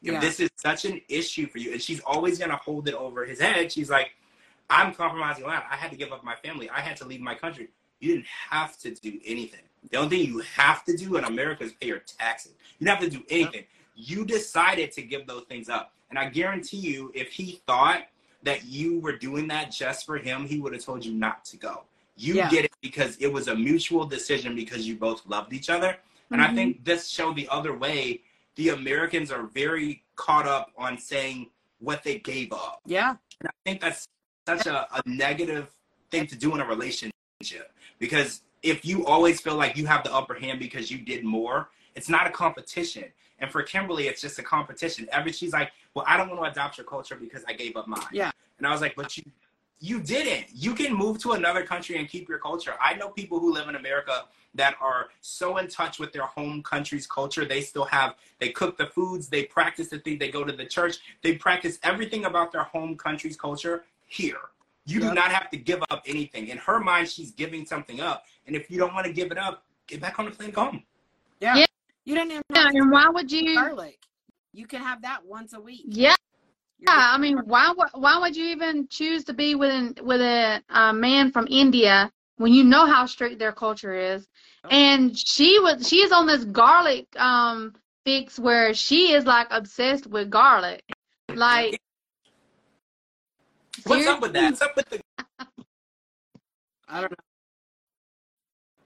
If Yeah. this is such an issue for you, and she's always gonna hold it over his head, she's like, I'm compromising a lot. I had to give up my family. I had to leave my country. You didn't have to do anything. The only thing you have to do in America is pay your taxes. You don't have to do anything. You decided to give those things up. And I guarantee you, if he thought that you were doing that just for him, he would have told you not to go. You Yeah. did it because it was a mutual decision because you both loved each other. And I Mhm. think this showed the other way. The Americans are very caught up on saying what they gave up. Yeah. And I think that's such a, a negative thing to do in a relationship because if you always feel like you have the upper hand because you did more, it's not a competition. And for Kimberly, it's just a competition. Every she's like, "Well, I don't want to adopt your culture because I gave up mine." Yeah. And I was like, "But you, you didn't. You can move to another country and keep your culture." I know people who live in America that are so in touch with their home country's culture. They still have, they cook the foods, they practice the things, they go to the church, they practice everything about their home country's culture here. You do not have to give up anything. In her mind, she's giving something up. And if you don't want to give it up, get back on the plane, go home. Yeah. Yeah. You don't even Yeah, and why would you? garlic. You can have that once a week. Yeah, You're I mean, why would why would you even choose to be with an, with a, a man from India when you know how strict their culture is? Oh. And she was she is on this garlic um fix where she is like obsessed with garlic. Like What's up with that? What's up with the I don't know.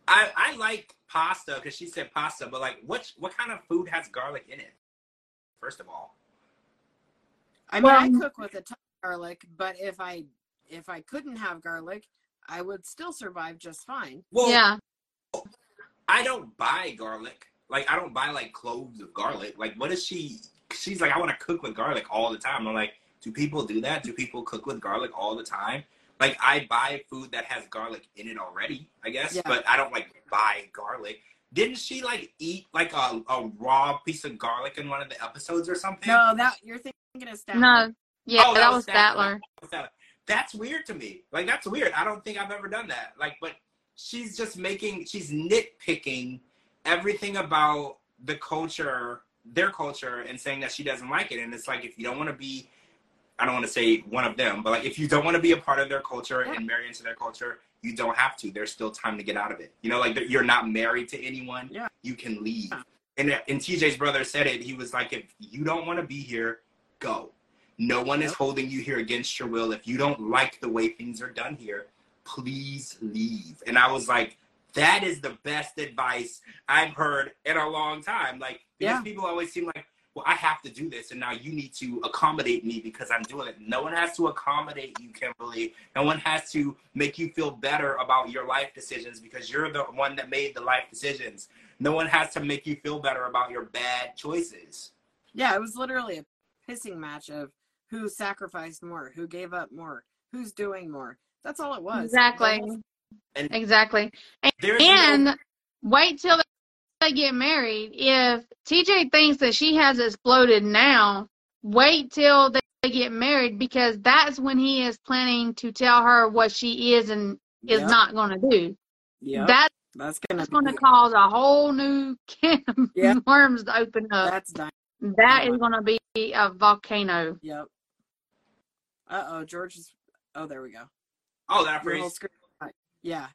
I, I like pasta because she said pasta, but like what what kind of food has garlic in it? First of all. I mean, I cook with a ton of garlic, but if I if I couldn't have garlic, I would still survive just fine. Well yeah, I don't buy garlic. Like I don't buy like cloves of garlic. Like what is she she's like, I want to cook with garlic all the time. I'm like, do people do that? Do people cook with garlic all the time? Like I buy food that has garlic in it already, I guess, Yeah. but I don't like buy garlic. Didn't she like eat like a, a raw piece of garlic in one of the episodes or something? No, that you're thinking of Statler. no, yeah, Oh, that, was Statler. Statler. That's weird to me. Like that's weird. I don't think I've ever done that. Like, but she's just making she's nitpicking everything about the culture, their culture, and saying that she doesn't like it. And it's like if you don't want to be I don't want to say one of them, but like if you don't want to be a part of their culture Yeah. and marry into their culture, you don't have to. There's still time to get out of it. You know, like you're not married to anyone. Yeah. You can leave. Yeah. And uh, and TJ's brother said it. He was like, if you don't want to be here, go. No one is holding you here against your will. If you don't like the way things are done here, please leave. And I was like, that is the best advice I've heard in a long time. Like, because Yeah. people always seem like, well, I have to do this, and now you need to accommodate me because I'm doing it. No one has to accommodate you, Kimberly. No one has to make you feel better about your life decisions because you're the one that made the life decisions. No one has to make you feel better about your bad choices. Yeah, it was literally a pissing match of who sacrificed more, who gave up more, who's doing more. That's all it was. Exactly, The whole- And exactly. no- And wait till they get married. If TJ thinks that she has exploded now, wait till they get married because that's when he is planning to tell her what she is and is Yep, not going to do. Yeah. That that's gonna That's going to be, cause a whole new [laughs] can of Yeah. worms to open up. that's done. That is going to be a volcano. Yep. Uh oh, George is. Oh, there we go. oh, that Your phrase. whole screen. Yeah,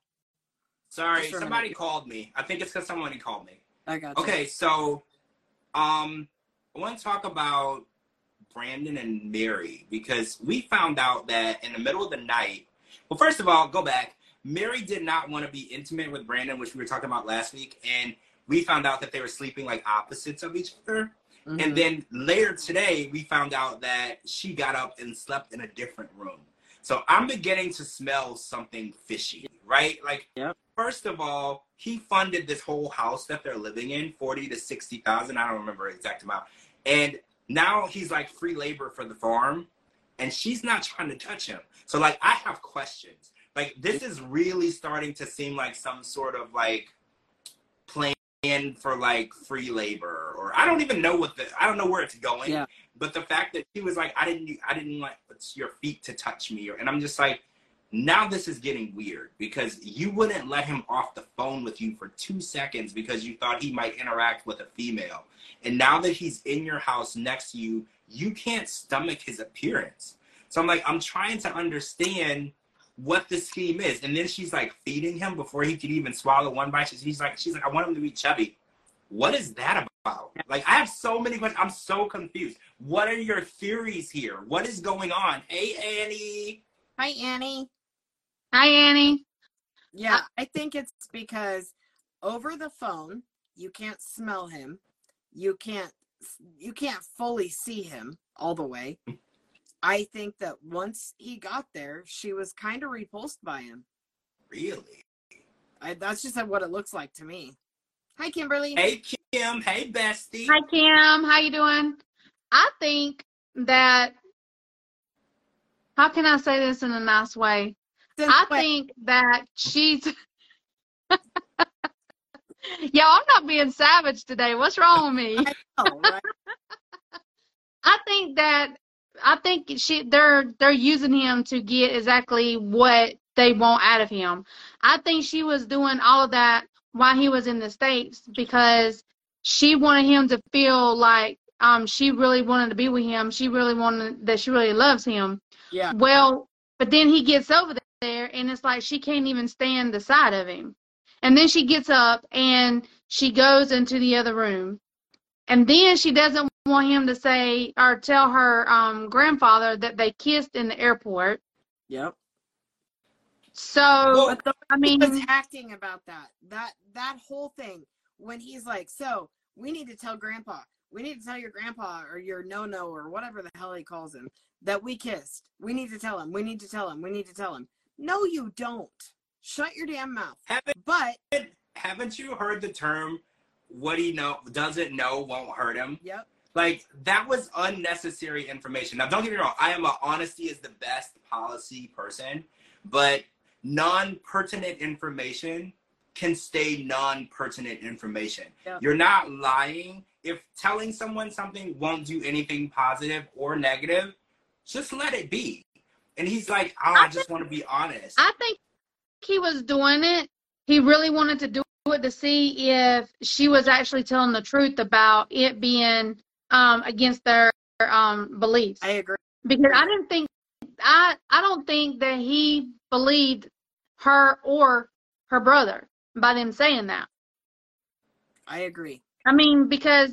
Sorry, Just for a somebody called me. I think it's because somebody called me. I got you. Okay, so um, I want to talk about Brandon and Mary because we found out that in the middle of the night. Well, first of all, go back. Mary did not want to be intimate with Brandon, which we were talking about last week, and we found out that they were sleeping like opposites of each other. Mhm. And then later today, we found out that she got up and slept in a different room. So I'm beginning to smell something fishy, right? Like, Yep. First of all, he funded this whole house that they're living in, forty to sixty thousand. I don't remember the exact amount. And now he's like free labor for the farm, and she's not trying to touch him. So like, I have questions. Like, this is really starting to seem like some sort of like plan for like free labor, or I don't even know what the I don't know where it's going. Yeah. But the fact that she was like, I didn't, I didn't like your feet to touch me, or, and I'm just like, now this is getting weird because you wouldn't let him off the phone with you for two seconds because you thought he might interact with a female, and now that he's in your house next to you, you can't stomach his appearance. So I'm like, I'm trying to understand what the scheme is, and then she's like feeding him before he could even swallow one bite. She's like, she's like, I want him to be chubby. What is that about? Like, I have so many questions. I'm so confused. What are your theories here? What is going on? Hey, Annie. Hi, Annie. Hi, Annie. Yeah, I think it's because over the phone you can't smell him, you can't you can't fully see him all the way. I think that once he got there, she was kind of repulsed by him. Really? I, that's just what it looks like to me. Hi, Kimberly. Hey, Kim. Hey, Bestie. Hi, Kim. How you doing? I think that. How can I say this in a nice way? I when- think that she's. [laughs] Yo, I'm not being savage today. What's wrong with me? I know, right? [laughs] I think that I think she they're they're using him to get exactly what they want out of him. I think she was doing all of that while he was in the states because she wanted him to feel like um she really wanted to be with him. She really wanted that she really loves him. Yeah. Well, but then he gets over there and it's like she can't even stand the sight of him. And then she gets up and she goes into the other room. And then she doesn't want him to say or tell her um, grandfather that they kissed in the airport. Yep. So Well, But the I he mean, was acting about that. That that whole thing when he's like, "So we need to tell Grandpa. We need to tell your grandpa or your no no or whatever the hell he calls him that we kissed. We need to tell him. We need to tell him. We need to tell him. No, you don't. Shut your damn mouth. Haven't But haven't you heard the term what he know doesn't know won't hurt him? yep, Like that was unnecessary information. Now don't get me wrong, I am a honesty is the best policy person, but non-pertinent information can stay non-pertinent information. Yeah. You're not lying. If telling someone something won't do anything positive or negative, just let it be. And he's like, oh, I, I just want to be honest. I think he was doing it. He really wanted to do it to see if she was actually telling the truth about it being um, against their um, beliefs. I agree. because I didn't think I I don't think that he believed her or her brother by them saying that. I agree. I mean, because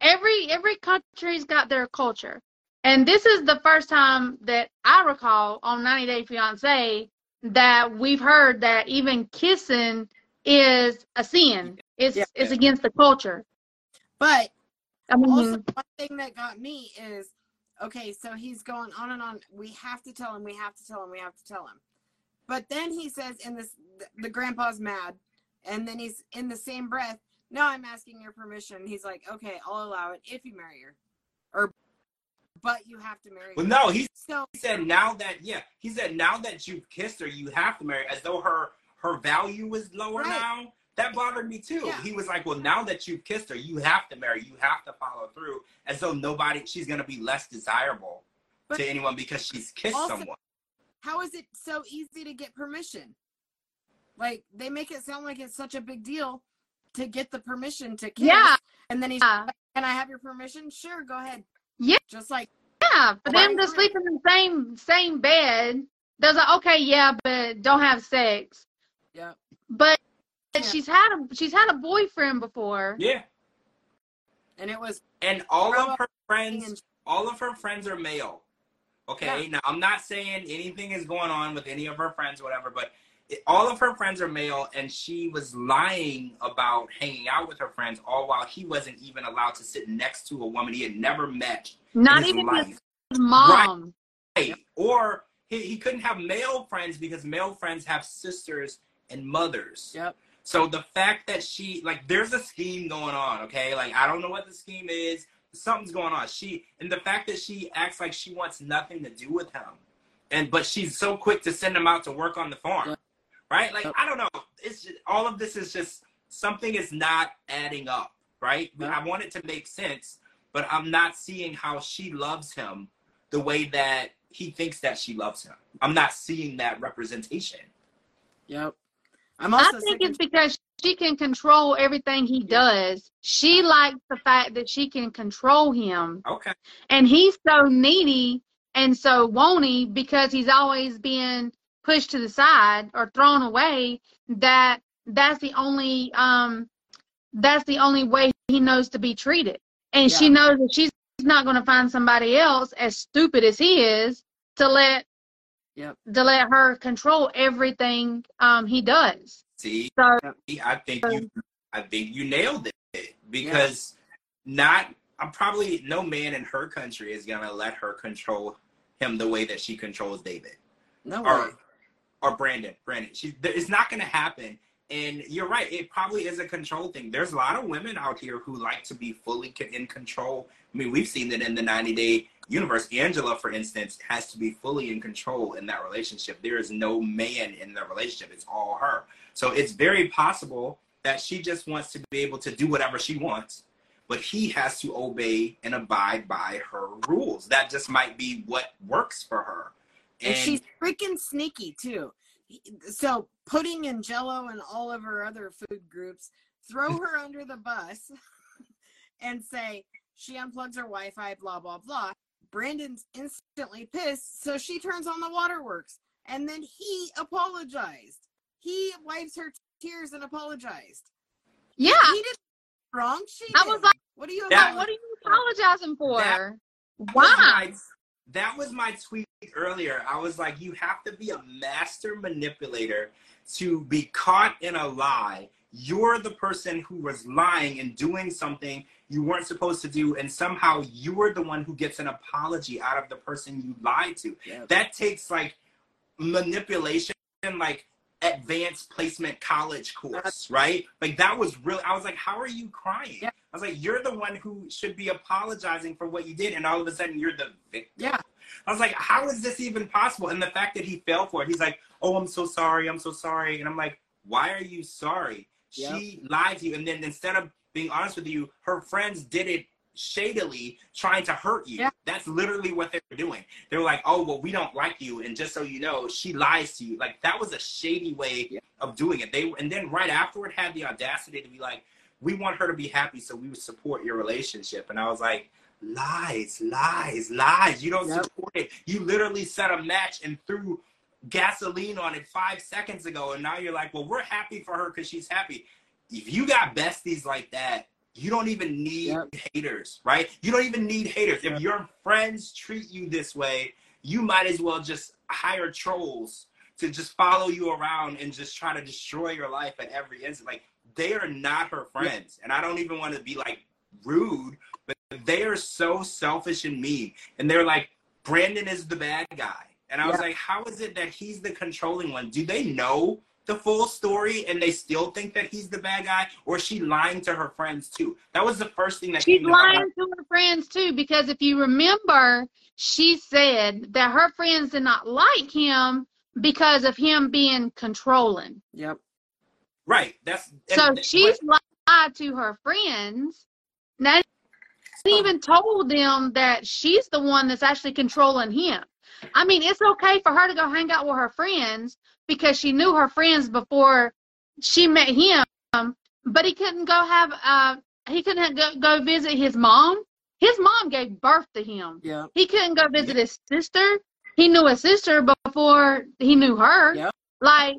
every every country's got their culture. And this is the first time that I recall on 90 Day Fiance that we've heard that even kissing is a sin. It's Yeah. it's against the culture. But I mean, also hmm. one thing that got me is okay so he's going on and on. We have to tell him we have to tell him we have to tell him. But then he says in this the grandpa's mad. And then he's in the same breath no i'm asking your permission. He's like okay i'll allow it if you marry her. Or but you have to marry well, her. no, he's so he said now that yeah he said now that you've kissed her you have to marry as though her her value is lower Right. now. That bothered me too. Yeah. he was like well now that you've kissed her you have to marry you have to follow through as though nobody she's going to be less desirable But to anyone because she's kissed also- someone. how is it so easy to get permission? Like they make it sound like it's such a big deal to get the permission to kiss yeah, and then he's yeah. like, can i have your permission? Sure go ahead Yeah. just like Yeah, for them to sleep in the same same bed, there's like okay, yeah, but don't have sex. yeah But Yeah. she's had a she's had a boyfriend before. yeah and it was and all of her friends and all of her friends are male. Okay, now I'm not saying anything is going on with any of her friends, or whatever, but it, all of her friends are male, and she was lying about hanging out with her friends, all while he wasn't even allowed to sit next to a woman he had never met Not even life. his mom. Right. Or he, he couldn't have male friends because male friends have sisters and mothers. Yep. So the fact that she like there's a scheme going on, okay? Like I don't know what the scheme is. Something's going on. She and the fact that she acts like she wants nothing to do with him. And but she's so quick to send him out to work on the farm. Yep. Right? Like I don't know. It's just, all of this is just something is not adding up, right? Yep. I want it to make sense, but I'm not seeing how she loves him the way that he thinks that she loves him. I'm not seeing that representation. Yep. I'm also I think it's because she can control everything he does. She likes the fact that she can control him. Okay. And he's so needy and so wony because he's always being pushed to the side or thrown away that that's the only um that's the only way he knows to be treated. And she knows that she's not going to find somebody else as stupid as he is to let Yep. to let her control everything um he does. See, So I think you, I think you nailed it because not, I'm probably no man in her country is gonna let her control him the way that she controls David no way. or or Brandon. Brandon, she, it's not gonna happen. And you're right, it probably is a control thing. There's a lot of women out here who like to be fully in control. I mean, we've seen that in the 90 day universe. Angela, for instance, has to be fully in control in that relationship. There is no man in the relationship, it's all her. So it's very possible that she just wants to be able to do whatever she wants. but he has to obey and abide by her rules. That just might be what works for her. And, she's freaking sneaky too. So pudding and jello and all of her other food groups throw [laughs] her under the bus [laughs] and say she unplugs her Wi-Fi, blah blah blah. Brandon's instantly pissed, so she turns on the waterworks. And then he apologized. He wipes her tears and apologized. Yeah. He did wrong. She I did. was like, what are you That- what are you apologizing for? That- Why? That was my tweet earlier. I was like, you have to be a master manipulator to be caught in a lie. You're the person who was lying and doing something you weren't supposed to do, and somehow you're the one who gets an apology out of the person you lied to. Yeah. That takes like manipulation, like advanced placement college course, right? Like that was really. I was like, how are you crying? Yeah. I was like, you're the one who should be apologizing for what you did, and all of a sudden you're the victim. Yeah. I was like, how is this even possible? And the fact that he fell for it, he's like, oh, I'm so sorry, I'm so sorry. And I'm like, why are you sorry? Yep. She lied to you. And then instead of being honest with you, her friends did it shadily, trying to hurt you. Yeah. That's literally what they were doing. They were like, oh, well, we don't like you. And just so you know, she lies to you. Like, that was a shady way Yeah. of doing it. They And then right afterward had the audacity to be like, we want her to be happy, so we would support your relationship. And I was like, lies, lies, lies. You don't Yep. support it. You literally set a match and threw gasoline on it five seconds ago, and now you're like, well, we're happy for her because she's happy. If you got besties like that, you don't even need Yep. haters, right? You don't even need haters. Yep. If your friends treat you this way, you might as well just hire trolls to just follow you around and just try to destroy your life at every instant. Like they are not her friends, and I don't even want to be like rude, but they are so selfish and mean. And they're like, Brandon is the bad guy. And I was like, how is it that he's the controlling one? Do they know the full story and they still think that he's the bad guy? Or is she lying to her friends too? That was the first thing that She's came to lying mind. to her friends too, because if you remember, she said that her friends did not like him because of him being controlling. Yep. Right. That's So she's lied to her friends. Not even told them that she's the one that's actually controlling him. I mean, it's okay for her to go hang out with her friends because she knew her friends before she met him, but he couldn't go have uh he couldn't go, go visit his mom. His mom gave birth to him. Yep. He couldn't go visit his sister. He knew his sister before he knew her. Yep. Like,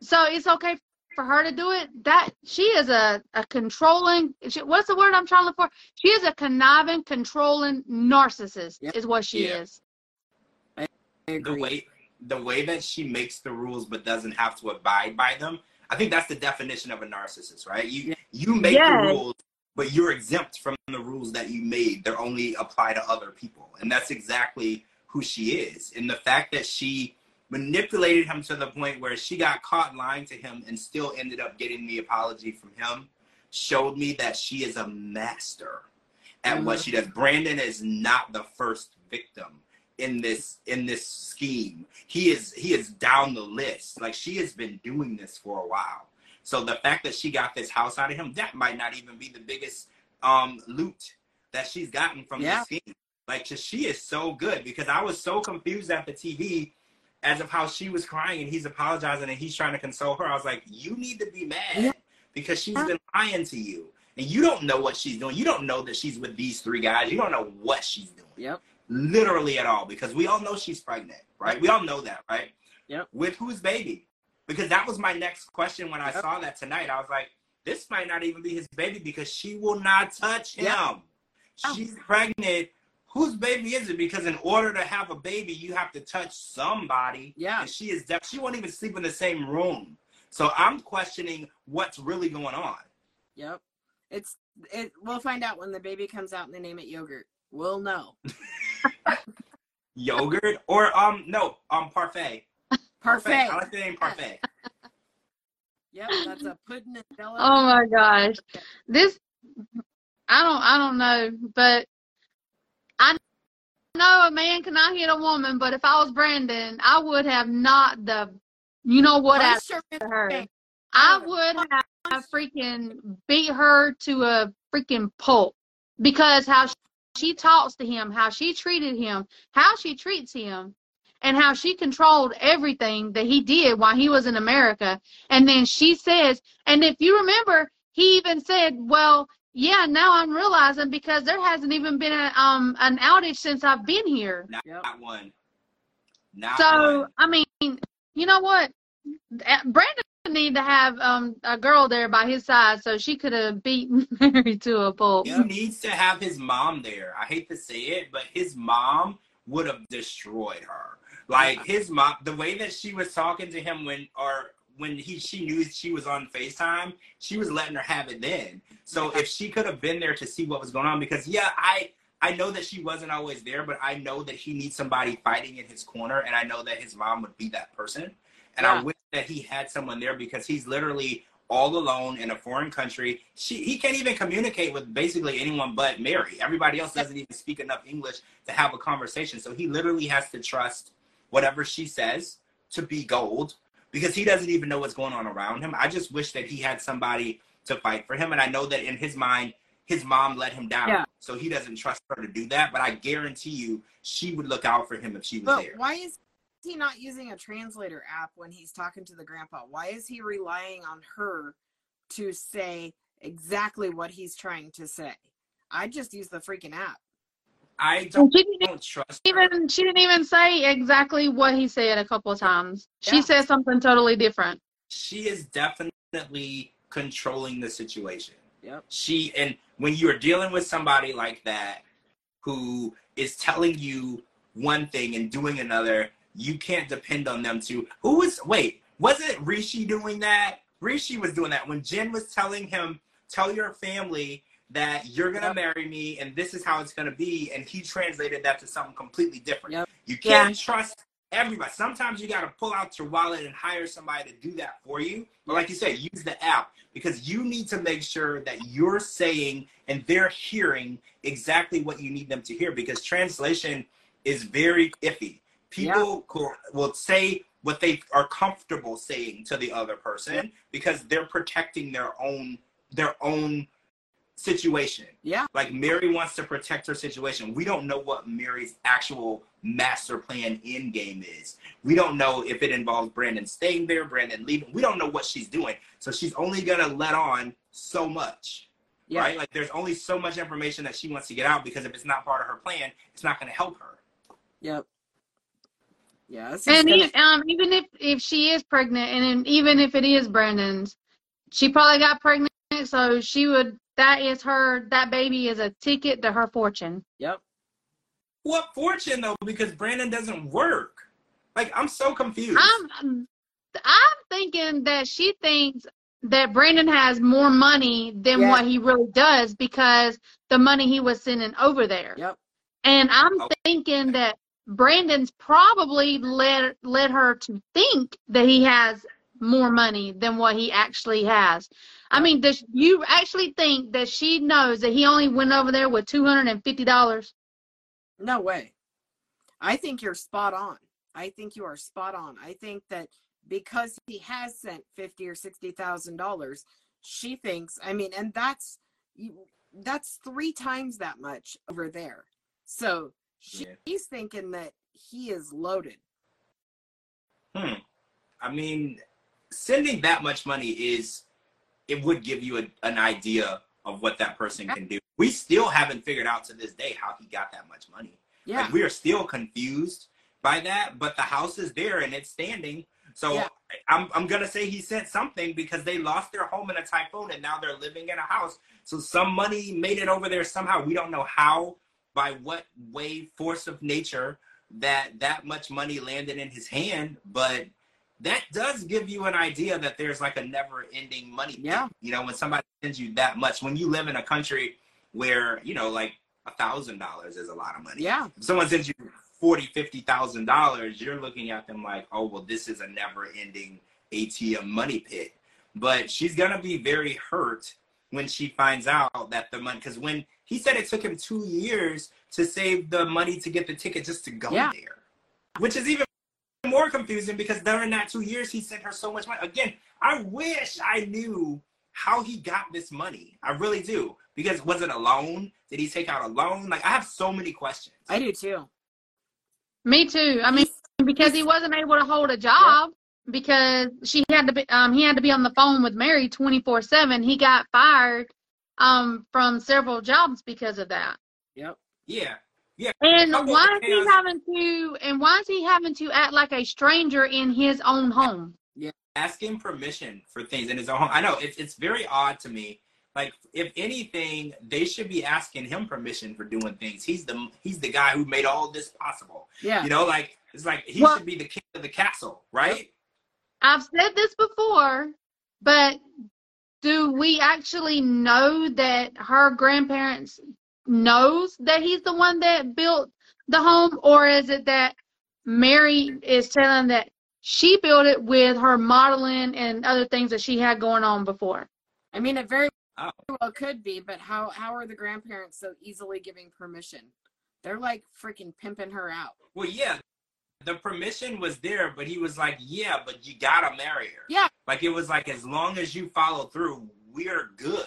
so it's okay for her to do it. That she is a, a controlling. She, what's the word I'm trying to look for? She is a conniving, controlling narcissist. Yep. Is what she Yeah. is. I the way the way that she makes the rules but doesn't have to abide by them. I think that's the definition of a narcissist, right? You Yeah. you make Yes. the rules, but you're exempt from the rules that you made. They're only apply to other people, and that's exactly who she is. And the fact that she manipulated him to the point where she got caught lying to him and still ended up getting the apology from him showed me that she is a master at what Mhm. she does. Brandon is not the first victim in this in this scheme. He is he is down the list. Like she has been doing this for a while. So the fact that she got this house out of him, that might not even be the biggest um loot that she's gotten from Yeah. this scheme. Like she is so good because I was so confused at the TV as of how she was crying and he's apologizing and he's trying to console her. I was like, you need to be mad because she's been lying to you. And you don't know what she's doing. You don't know that she's with these three guys. You don't know what she's doing Yep. literally at all because we all know she's pregnant, right? We all know that, right? Yep. With whose baby? Because that was my next question when I Yep. saw that tonight. I was like, this might not even be his baby because she will not touch him. Yep. Oh. She's pregnant. Whose baby is it? Because in order to have a baby, you have to touch somebody. Yeah. And she is deaf. She won't even sleep in the same room. So I'm questioning what's really going on. Yep. It's it. We'll find out when the baby comes out and they name it yogurt. We'll know. [laughs] Yogurt or um no um parfait. Parfait. I like the name parfait. Yep. That's a pudding and [laughs] jello. Oh my gosh. This I don't I don't know, but I know a man cannot hit a woman, but if I was Brandon, I would have not the you know what out her in to the her. face. I would have freaking beat her to a freaking pulp because how she talks to him, how she treated him, how she treats him, and how she controlled everything that he did while he was in America. And then she says, and if you remember, he even said, well, yeah, now I'm realizing because there hasn't even been a, um an outage since I've been here. Not Yep. one. Not So one. I mean, you know what? Brandon need to have um a girl there by his side so she could have beaten [laughs] Mary to a pulp. He needs to have his mom there. I hate to say it, but his mom would have destroyed her. Like his mom, the way that she was talking to him when, or when he she knew she was on Facetime, she was letting her have it then. So if she could have been there to see what was going on, because yeah, I I know that she wasn't always there, but I know that he needs somebody fighting in his corner, and I know that his mom would be that person. And I wish that he had someone there because he's literally all alone in a foreign country. She he can't even communicate with basically anyone but Mary. Everybody else doesn't even speak enough English to have a conversation. So he literally has to trust whatever she says to be gold because he doesn't even know what's going on around him. I just wish that he had somebody to fight for him. And I know that in his mind, his mom let him down. Yeah. So he doesn't trust her to do that. But I guarantee you, she would look out for him if she was But there. why is he not using a translator app when he's talking to the grandpa? Why is he relying on her to say exactly what he's trying to say? I just use the freaking app. I don't, she didn't don't trust her. even she didn't even say exactly what he said a couple of times. She Yeah. said something totally different. She is definitely controlling the situation. Yep. she and when you're dealing with somebody like that who is telling you one thing and doing another you can't depend on them to who was wait wasn't rishi doing that rishi was doing that when jen was telling him tell your family that you're gonna Yep. marry me and this is how it's gonna be and he translated that to something completely different Yep. you can't trust everybody sometimes you gotta pull out your wallet and hire somebody to do that for you but like you said use the app because you need to make sure that you're saying and they're hearing exactly what you need them to hear because translation is very iffy. People co- will say what they are comfortable saying to the other person Yeah. because they're protecting their own their own situation. Yeah. Like Mary wants to protect her situation. We don't know what Mary's actual master plan end game is. We don't know if it involves Brandon staying there, Brandon leaving. We don't know what she's doing. So she's only gonna let on so much. Yeah. Right? Like there's only so much information that she wants to get out because if it's not part of her plan, it's not gonna help her. Yep. Yeah. And gonna- e- um, even if if she is pregnant, and even if it is Brandon's, she probably got pregnant, so she would. That is her. That baby is a ticket to her fortune. yep. What fortune though? Because Brandon doesn't work. Like I'm so confused. I'm I'm thinking that she thinks that Brandon has more money than Yeah. what he really does because the money he was sending over there. Yep. And I'm Oh. thinking that Brandon's probably led led her to think that he has more money than what he actually has. I mean, does you actually think that she knows that he only went over there with two hundred and fifty dollars? No way. I think you're spot on. I think you are spot on. I think that because he has sent fifty or sixty thousand dollars, she thinks. I mean, and that's that's three times that much over there. So she, Yeah. she's thinking that he is loaded. Hmm. I mean, sending that much money is, it would give you a, an idea of what that person can do. We still haven't figured out to this day how he got that much money. Yeah. Like, we are still confused by that, but the house is there and it's standing. So Yeah. I'm, I'm going to say he sent something because they lost their home in a typhoon and now they're living in a house. So some money made it over there somehow. We don't know how, by what way, force of nature, that that much money landed in his hand, but that does give you an idea that there's like a never ending money. pit. Yeah. You know, when somebody sends you that much, when you live in a country where, you know, like a thousand dollars is a lot of money. Yeah. If someone sends you forty, fifty thousand dollars, you're looking at them like, oh well, this is a never ending ATM money pit. But she's gonna be very hurt when she finds out that the money because when he said it took him two years to save the money to get the ticket just to go Yeah. there. Which is even more confusing because during that two years he sent her so much money. Again, I wish I knew how he got this money. I really do. Because was it a loan? Did he take out a loan? Like I have so many questions. I do too. Me too. I mean, because he wasn't able to hold a job because she had to be um he had to be on the phone with Mary 24/7. He got fired um from several jobs because of that. Yep. Yeah. Yeah. And why is he chaos- uh, having to and why is he having to act like a stranger in his own home? Yeah. Asking permission for things in his own home. I know it's it's very odd to me. Like if anything, they should be asking him permission for doing things. He's the he's the guy who made all this possible. Yeah. You know, like it's like he Well- should be the king of the castle, right? I've said this before, but do we actually know that her grandparents knows that he's the one that built the home or is it that Mary is telling that she built it with her modeling and other things that she had going on before? I mean, it very Oh. well could be, but how how are the grandparents so easily giving permission? They're like freaking pimping her out. Well, yeah, the permission was there, but he was like, "Yeah, but you gotta marry her." Yeah. Like it was like as long as you follow through, we're good.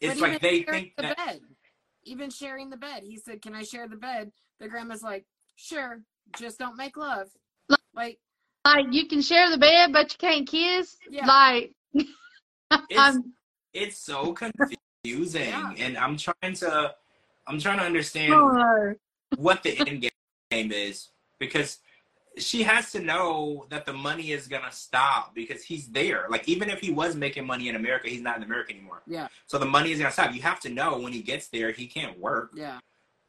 It's like they think the that. bed, even sharing the bed. He said, "Can I share the bed?" The grandma's like, "Sure, just don't make love." Like, Like you can share the bed but you can't kiss? Yeah. Like [laughs] It's it's so confusing, Yeah. and I'm trying to I'm trying to understand oh, what the end game- game is because she has to know that the money is gonna stop because he's there. Like even if he was making money in America, he's not in America anymore. yeah, So the money is gonna stop. You have to know when he gets there, he can't work. yeah,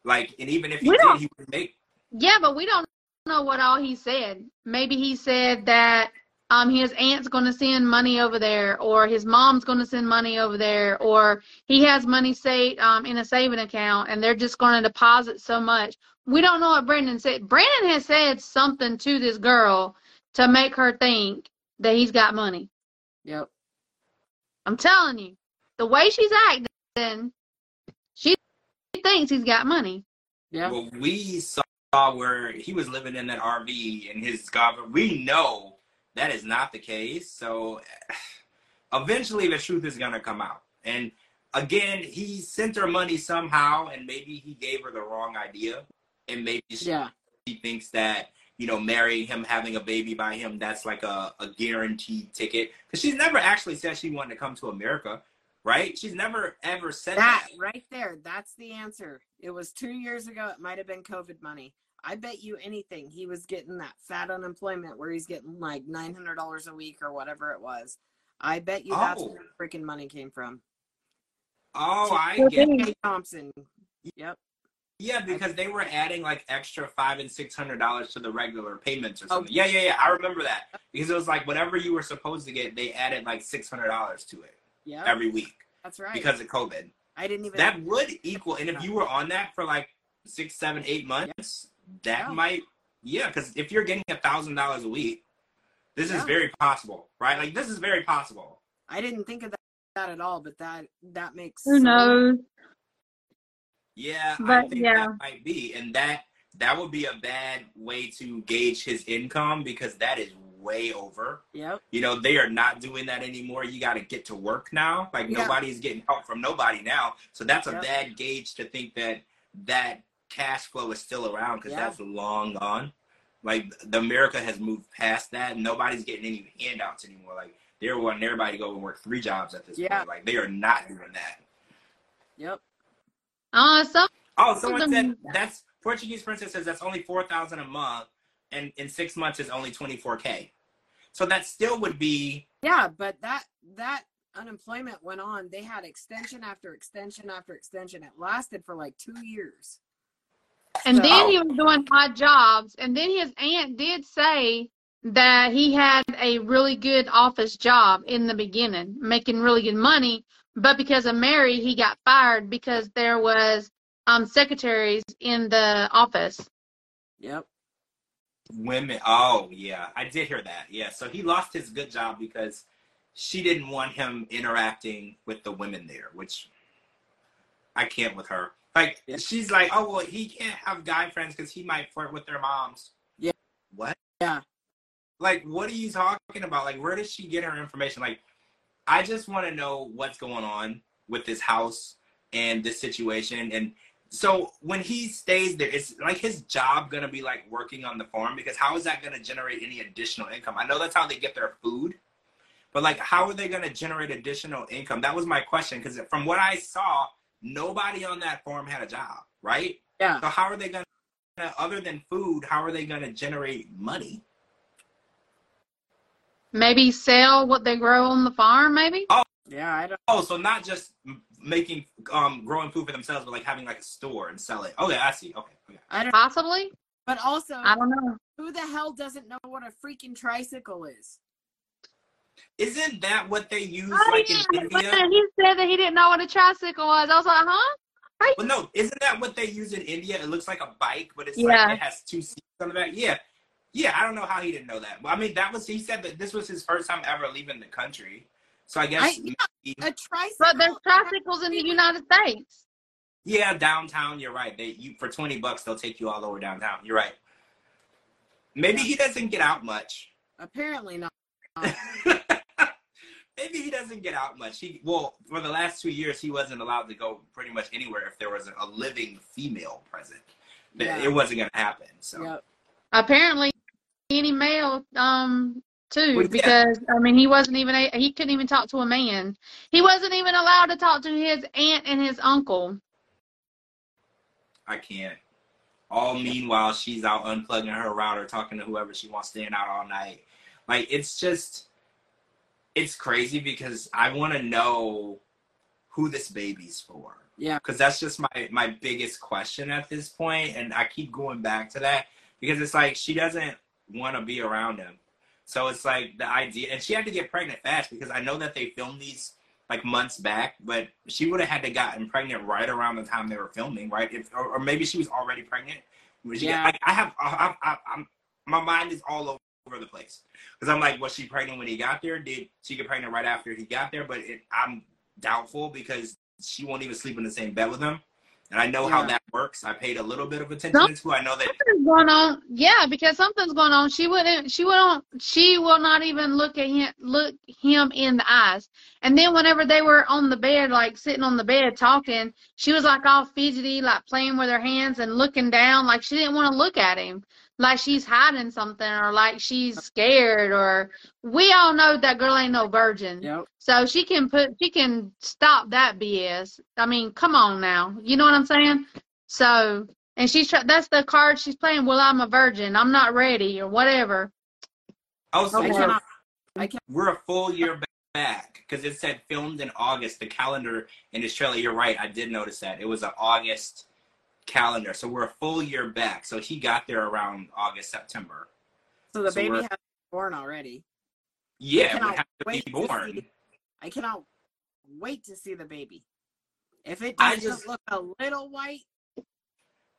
Like, and even if he We did, he would make. Yeah, but we don't know what all he said. Maybe he said that um his aunt's going to send money over there, or his mom's going to send money over there, or he has money saved um in a saving account, and they're just going to deposit so much. We don't know what Brandon said. Brandon has said something to this girl to make her think that he's got money. yep, I'm telling you, the way she's acting, she thinks he's got money. yeah. Well, we saw where he was living in that RV in his golf. We know that is not the case. So [sighs] eventually, the truth is gonna come out. And again, he sent her money somehow, and maybe he gave her the wrong idea, and maybe she Yeah, he thinks that you know marrying him having a baby by him that's like a, a guaranteed ticket because she's never actually said she wanted to come to america right she's never ever said that that, right there, that's the answer. It was two years ago. It might have been COVID money. I bet you anything he was getting that fat unemployment where he's getting like nine hundred dollars a week or whatever it was. I bet you that's Oh. where the freaking money came from. oh i Well, get Kay Thompson. Yep. yeah because they were adding like extra five and six hundred dollars to the regular payments or Oh. something yeah yeah yeah i remember that because it was like whatever you were supposed to get they added like six hundred dollars to it Yep. every week that's right. because of covid I didn't even. that would equal and if you were on that for like six seven eight months that Yeah. might yeah because if you're getting a thousand dollars a week this is very possible right like this is very possible I didn't think of that, that at all, but that that makes Who so- knows? yeah i But, think yeah. that might be and that that would be a bad way to gauge his income because that is way over Yep. you know they are not doing that anymore you got to get to work now like Yeah. nobody's getting help from nobody now so that's a bad gauge to think that that cash flow is still around because Yeah. that's long gone like the america has moved past that nobody's getting any handouts anymore like they're wanting everybody to go and work three jobs at this Yeah. point like they are not doing that Yep. Uh, some oh someone them- said that's portuguese princess says that's only 4000 a month and in six months is only 24k so that still would be Yeah, but that that unemployment went on. They had extension after extension after extension. It lasted for like two years. And So- then he was doing odd jobs. And then his aunt did say that he had a really good office job in the beginning, making really good money. But because of Mary, he got fired because there was um secretaries in the office. Yep. Women. Oh, yeah. I did hear that. Yeah. So he lost his good job because she didn't want him interacting with the women there, which I can't with her. Like, Yeah. she's like, oh, well, he can't have guy friends because he might flirt with their moms. Yeah. What? Yeah. Like, what are you talking about? Like, where does she get her information? Like, I just want to know what's going on with this house and this situation. And so when he stays there, it's like his job gonna be like working on the farm because how is that gonna generate any additional income? I know that's how they get their food, but like how are they gonna generate additional income? That was my question because from what I saw, nobody on that farm had a job, right? Yeah. So how are they gonna, other than food, how are they gonna generate money? Maybe sell what they grow on the farm, maybe? Oh yeah, I don't. Oh, so not just making um growing food for themselves, but like having like a store and sell it. Okay, I see. Okay, okay. I don't. Possibly. But also, I don't know. who the hell doesn't know what a freaking tricycle is? Isn't that what they use Oh, like yeah, in India? he said that he didn't know what a tricycle was. I was like, huh? Well, no, isn't that what they use in India? It looks like a bike, but it's Yeah. like it has two seats on the back. Yeah, yeah. I don't know how he didn't know that. Well, I mean, that was he said that this was his first time ever leaving the country. So I guess I- yeah. maybe- A tricycle. But there's tricycles in the United States. yeah, downtown. You're right. They you for twenty bucks they'll take you all over downtown. You're right. Maybe he doesn't get out much. Apparently not. [laughs] Maybe he doesn't get out much. He well, for the last two years, he wasn't allowed to go pretty much anywhere if there was a living female present. Yeah. It wasn't gonna happen. So Yep. Apparently, any male, um, too, Well, yeah. because I mean, he wasn't even a, he couldn't even talk to a man. He wasn't even allowed to talk to his aunt and his uncle. I can't. All meanwhile, she's out unplugging her router, talking to whoever she wants, staying out all night. Like it's just, it's crazy because I want to know who this baby's for. Yeah. because that's just my my biggest question at this point and i keep going back to that because it's like she doesn't want to be around him so it's like the idea and she had to get pregnant fast because i know that they filmed these like months back but she would have had to gotten pregnant right around the time they were filming right if or, or maybe she was already pregnant Yeah. got- like, i have I, I, I'm, my mind is all over the place because i'm like was she pregnant when he got there did she get pregnant right after he got there but it, i'm doubtful because she won't even sleep in the same bed with him. And I know how that works. I paid a little bit of attention to. I know that Something's going on. Yeah, because something's going on. She wouldn't. She won't. She will not even look at him. Look him in the eyes. And then whenever they were on the bed, like sitting on the bed talking, she was like all fidgety, like playing with her hands and looking down, like she didn't want to look at him, like she's hiding something or like she's scared. Or we all know that girl ain't no virgin. Yep. So she can put. She can stop that BS. I mean, come on now. You know what I'm saying? So and she's try- that's the card she's playing. Well, I'm a virgin. I'm not ready or whatever. also I Okay. we're, cannot. I can. we're a full year back because it said filmed in August. The calendar in Australia. you're right. I did notice that. It was an August calendar. So we're a full year back. So he got there around August, September. So the So baby has been born already. Yeah, cannot would have to wait be to born. see- I cannot wait to see the baby. If it doesn't just- look a little white,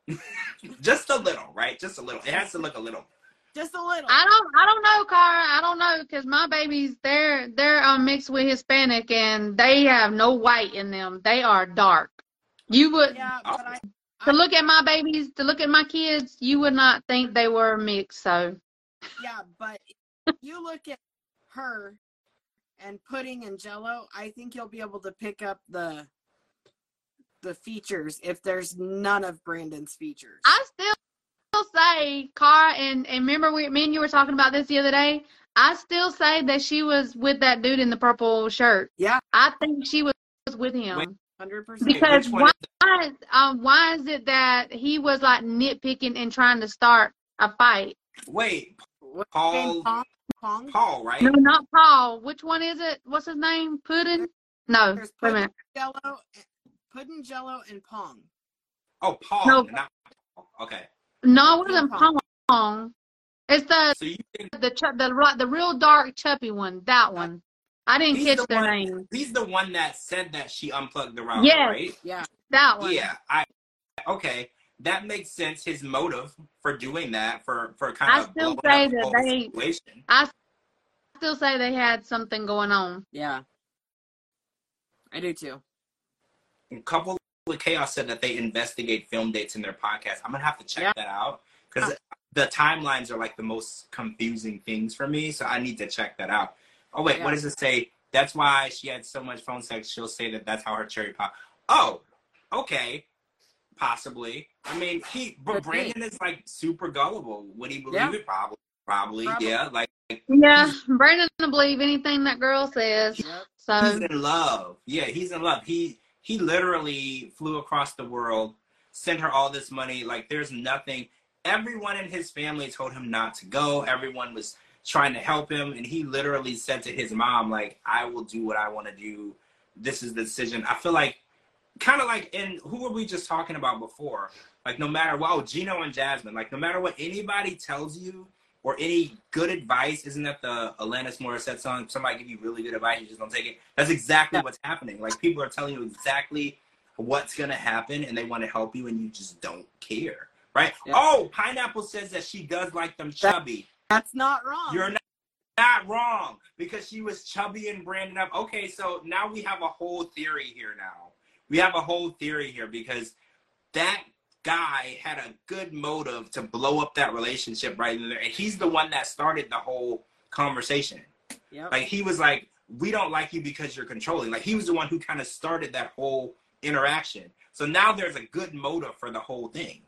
[laughs] Just a little, right? Just a little. It has to look a little. just a little. I don't. I don't know, Kara. I don't know because my babies they're they're um, mixed with Hispanic and they have no white in them. They are dark. You would yeah, Oh. but I to look at my babies, to look at my kids, you would not think they were mixed. So, yeah, but you look at her and pudding and jello, I think you'll be able to pick up the the features if there's none of Brandon's features. I still say Car and and remember we me and you were talking about this the other day. I still say that she was with that dude in the purple shirt. Yeah, I think she was with him. When- 100%. Because why, is, um, why is it that he was like nitpicking and trying to start a fight? Wait, Paul, Paul, Paul, right? No, not Paul. Which one is it? What's his name? Puddin? No, There's wait a minute. Jello, Puddin Jello and Pong. Oh, Paul. No. Not, Paul. okay. No, it wasn't Pong. Pong. It's the so the, the the the real dark chubby one. That one. I didn't He's catch the their one- name. he's the one that said that she unplugged the router, Yes. right? Yeah. That one. Yeah, I okay. That makes sense. His motive for doing that, for for kind I of still say up the that they- situation. I still say they had something going on. Yeah. I do too. A couple of chaos said that they investigate film dates in their podcast. I'm gonna have to check Yeah. that out because the timelines are like the most confusing things for me. So I need to check that out. Oh wait, what does it say? That's why she had so much phone sex. She'll say that that's how her cherry pop. Oh, okay, possibly. I mean, he but Brandon is like super gullible. Would he believe Yeah. it? Probably, probably, Probably. yeah. Like Yeah, Brandon will believe anything that girl says. Yep. So he's in love. Yeah, he's in love. He he literally flew across the world, sent her all this money. Like there's nothing. Everyone in his family told him not to go. Everyone was trying to help him, and he literally said to his mom, "Like I will do what I want to do. This is the decision." I feel like, kind of like in who were we just talking about before? Like no matter what, oh, Gino and Jasmine. Like no matter what anybody tells you or any good advice, isn't that the Alanis Morissette song? Somebody give you really good advice, you just don't take it. That's exactly what's happening. Like people are telling you exactly what's gonna happen, and they want to help you, and you just don't care, right? Yeah. Oh, Pineapple says that she does like them chubby. That's not wrong. You're not, not wrong because she was chubby and branded up. Okay, so now we have a whole theory here. Now we have a whole theory here because that guy had a good motive to blow up that relationship right in there, and he's the one that started the whole conversation. Yep. Like he was like, "We don't like you because you're controlling." Like he was the one who kind of started that whole interaction. So now there's a good motive for the whole thing.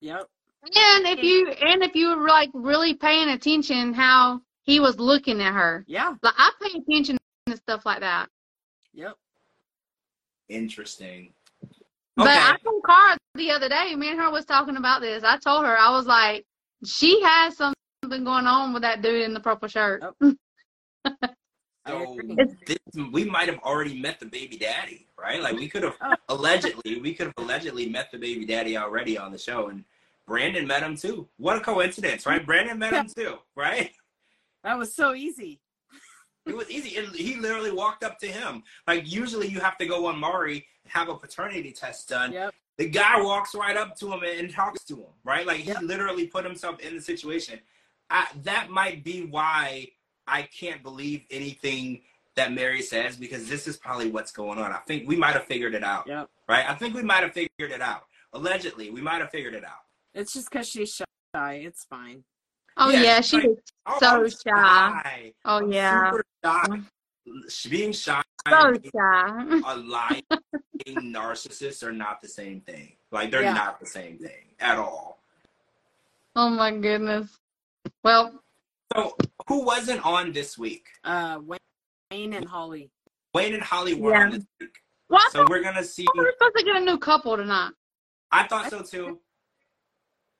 Yep. And if you and if you were like really paying attention how he was looking at her. Yeah. Like I pay attention to stuff like that. Yep. Interesting. But Okay. I told Kara the other day, me and her was talking about this. I told her, I was like, she has something going on with that dude in the purple shirt. Oh. [laughs] So this, we might have already met the baby daddy, right? Like we could have Oh. allegedly, we could have allegedly met the baby daddy already on the show, and Brandon met him too. What a coincidence, right? [laughs] Brandon met him too, right? That was so easy. [laughs] It was easy. And he literally walked up to him. Like usually you have to go on Maury, have a paternity test done. Yep. The guy walks right up to him and, and talks to him, right? Like he Yep. literally put himself in the situation. I, that might be why I can't believe anything that Mary says because this is probably what's going on. I think we might have figured it out, Yep. right? I think we might have figured it out. Allegedly, we might have figured it out. It's just because she's shy. It's fine. Oh Yeah, yeah, she like- was Oh, So I'm shy. Oh I'm yeah. super shy. Being shy so shy. [laughs] a lying narcissist are not the same thing. Like they're Yeah. not the same thing at all. Oh my goodness. Well, So who wasn't on this week? Uh, Wayne and Holly. Wayne and Holly were Yeah. on this week. well So we're gonna see we were supposed to get a new couple tonight. I thought so too.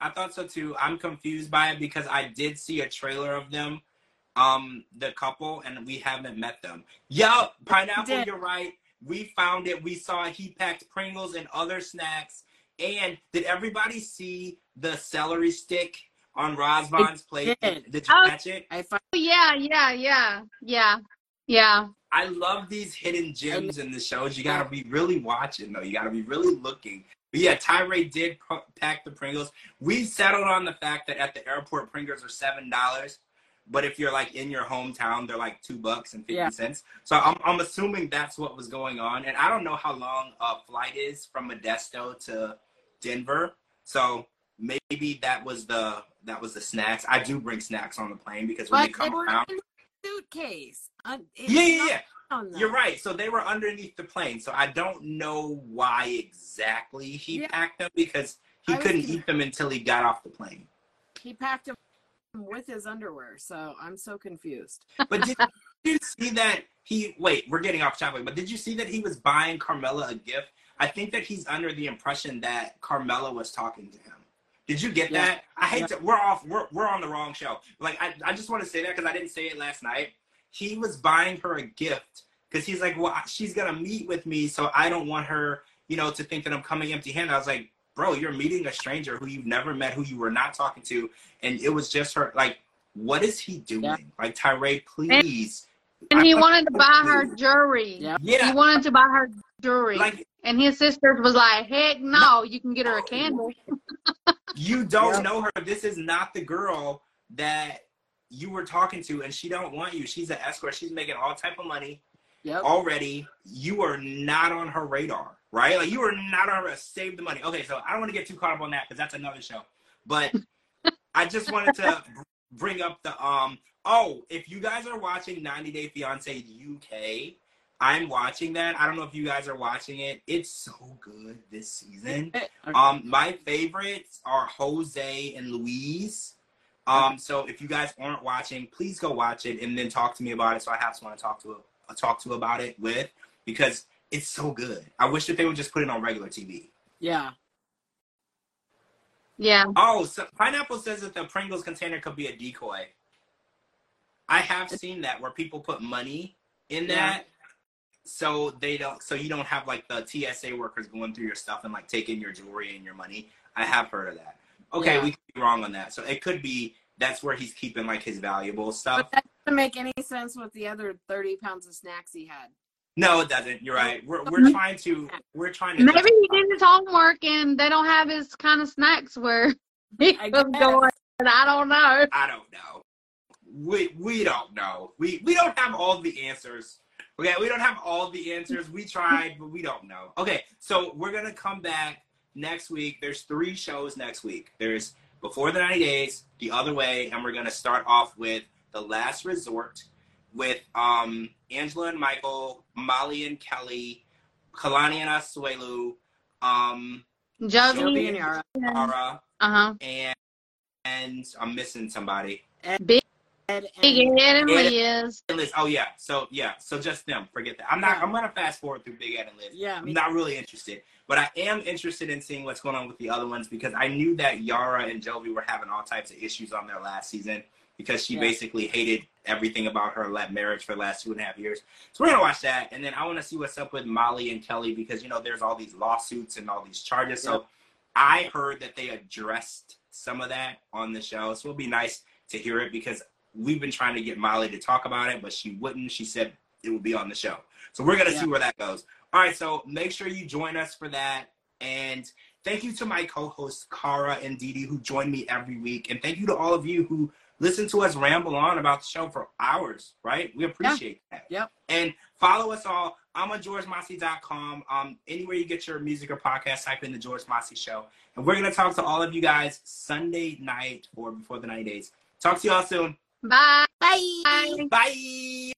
I thought so too. I'm confused by it because I did see a trailer of them, um, the couple, and we haven't met them. Yup, pineapple, Did. you're right. We found it. We saw he packed Pringles and other snacks. And did everybody see the celery stick on Rosvon's plate? did. Did you Oh. catch it? I find Oh yeah, yeah, yeah, yeah, yeah. I love these hidden gems in the shows. You gotta be really watching though. You gotta be really looking. But yeah, Tyray did p- pack the Pringles. We settled on the fact that at the airport Pringles are seven dollars, but if you're like in your hometown, they're like two bucks and fifty Yeah. cents. So I'm I'm assuming that's what was going on. And I don't know how long a flight is from Modesto to Denver. So maybe that was the that was the snacks. I do bring snacks on the plane because when but they they come were around. suitcase. Uh, Yeah, yeah, not yeah. Them. You're right. So they were underneath the plane. So I don't know why exactly he Yeah. packed them because he I couldn't gonna- eat them until he got off the plane. He packed them with his underwear, so I'm so confused. [laughs] But did you see that he wait, we're getting off topic, but did you see that he was buying Carmella a gift? I think that he's under the impression that Carmella was talking to him. Did you get Yeah. that? I hate Yeah. to we're off we're we're on the wrong show. Like I, I just want to say that because I didn't say it last night. He was buying her a gift because he's like, Well, she's gonna meet with me, so I don't want her, you know, to think that I'm coming empty handed. I was like, Bro, you're meeting a stranger who you've never met, who you were not talking to, and it was just her like, what is he doing? Yeah. Like Tyray, please. And he I- wanted to buy her jewelry. Yeah. He wanted to buy her jewelry. like and his sister was like, heck no, you can get her a candle. you don't Yep. know her. This is not the girl that you were talking to, and she don't want you. She's an escort. She's making all type of money Yep. already. You are not on her radar, right? Like you are not on her. Save the money. Okay, so I don't want to get too caught up on that because that's another show. But [laughs] I just wanted to bring up the um Oh, if you guys are watching 90 Day Fiance UK, I'm watching that. I don't know if you guys are watching it. It's so good this season. Um, my favorites are Jose and Louise. Um, so if you guys aren't watching, please go watch it and then talk to me about it. So I have someone to talk to uh, talk to about it with because it's so good. I wish that they would just put it on regular TV. yeah. Yeah. Oh, so Pineapple says that the Pringles container could be a decoy. I have seen that where people put money in Yeah. that, so they don't, so you don't have like the TSA workers going through your stuff and like taking your jewelry and your money. I have heard of that. Okay, Yeah. we could be wrong on that. So it could be that's where he's keeping like his valuable stuff. But that doesn't make any sense with the other 30 pounds of snacks he had. No, it doesn't. You're right. We're we're trying to we're trying to Maybe he did his homework and they don't have his kind of snacks where [laughs] he I was going. I don't know. I don't know. We we don't know. We we don't have all the answers. Okay, we don't have all the answers. We tried, but we don't know. Okay, so we're gonna come back next week. There's three shows next week. There's Before the 90 Days, The Other Way, and we're gonna start off with The Last Resort with um Angela and Michael, Molly and Kelly, Kalani and Asuelu, um, Jovi. And Yara. Ara, Uh huh. and and I'm missing somebody. Big Ed Big and, Ed and Liz. And Liz. Oh yeah. So yeah. So just them. Forget that. I'm not. Yeah. I'm gonna fast forward through Big Ed and Liz. yeah, I'm me- not really interested, but I am interested in seeing what's going on with the other ones because I knew that Yara and Jovi were having all types of issues on their last season because she Yeah. basically hated everything about her la- marriage for the last two and a half years. So we're gonna watch that, and then I want to see what's up with Molly and Kelly because you know there's all these lawsuits and all these charges. So I heard that they addressed some of that on the show, so it'll be nice to hear it because we've been trying to get Molly to talk about it, but she wouldn't. She said it would be on the show. So we're gonna Yeah. see where that goes. All right, so make sure you join us for that. And thank you to my co-hosts Kara and DeeDee who join me every week. And thank you to all of you who listen to us ramble on about the show for hours, right? We appreciate that. Yep. And follow us all. I'm on georgemossey.com. Um, anywhere you get your music or podcast, type in the George Mossey Show. And we're gonna talk to all of you guys Sunday night or before the 90 days. Talk to y'all soon. Bye. Bye. Bye. Bye.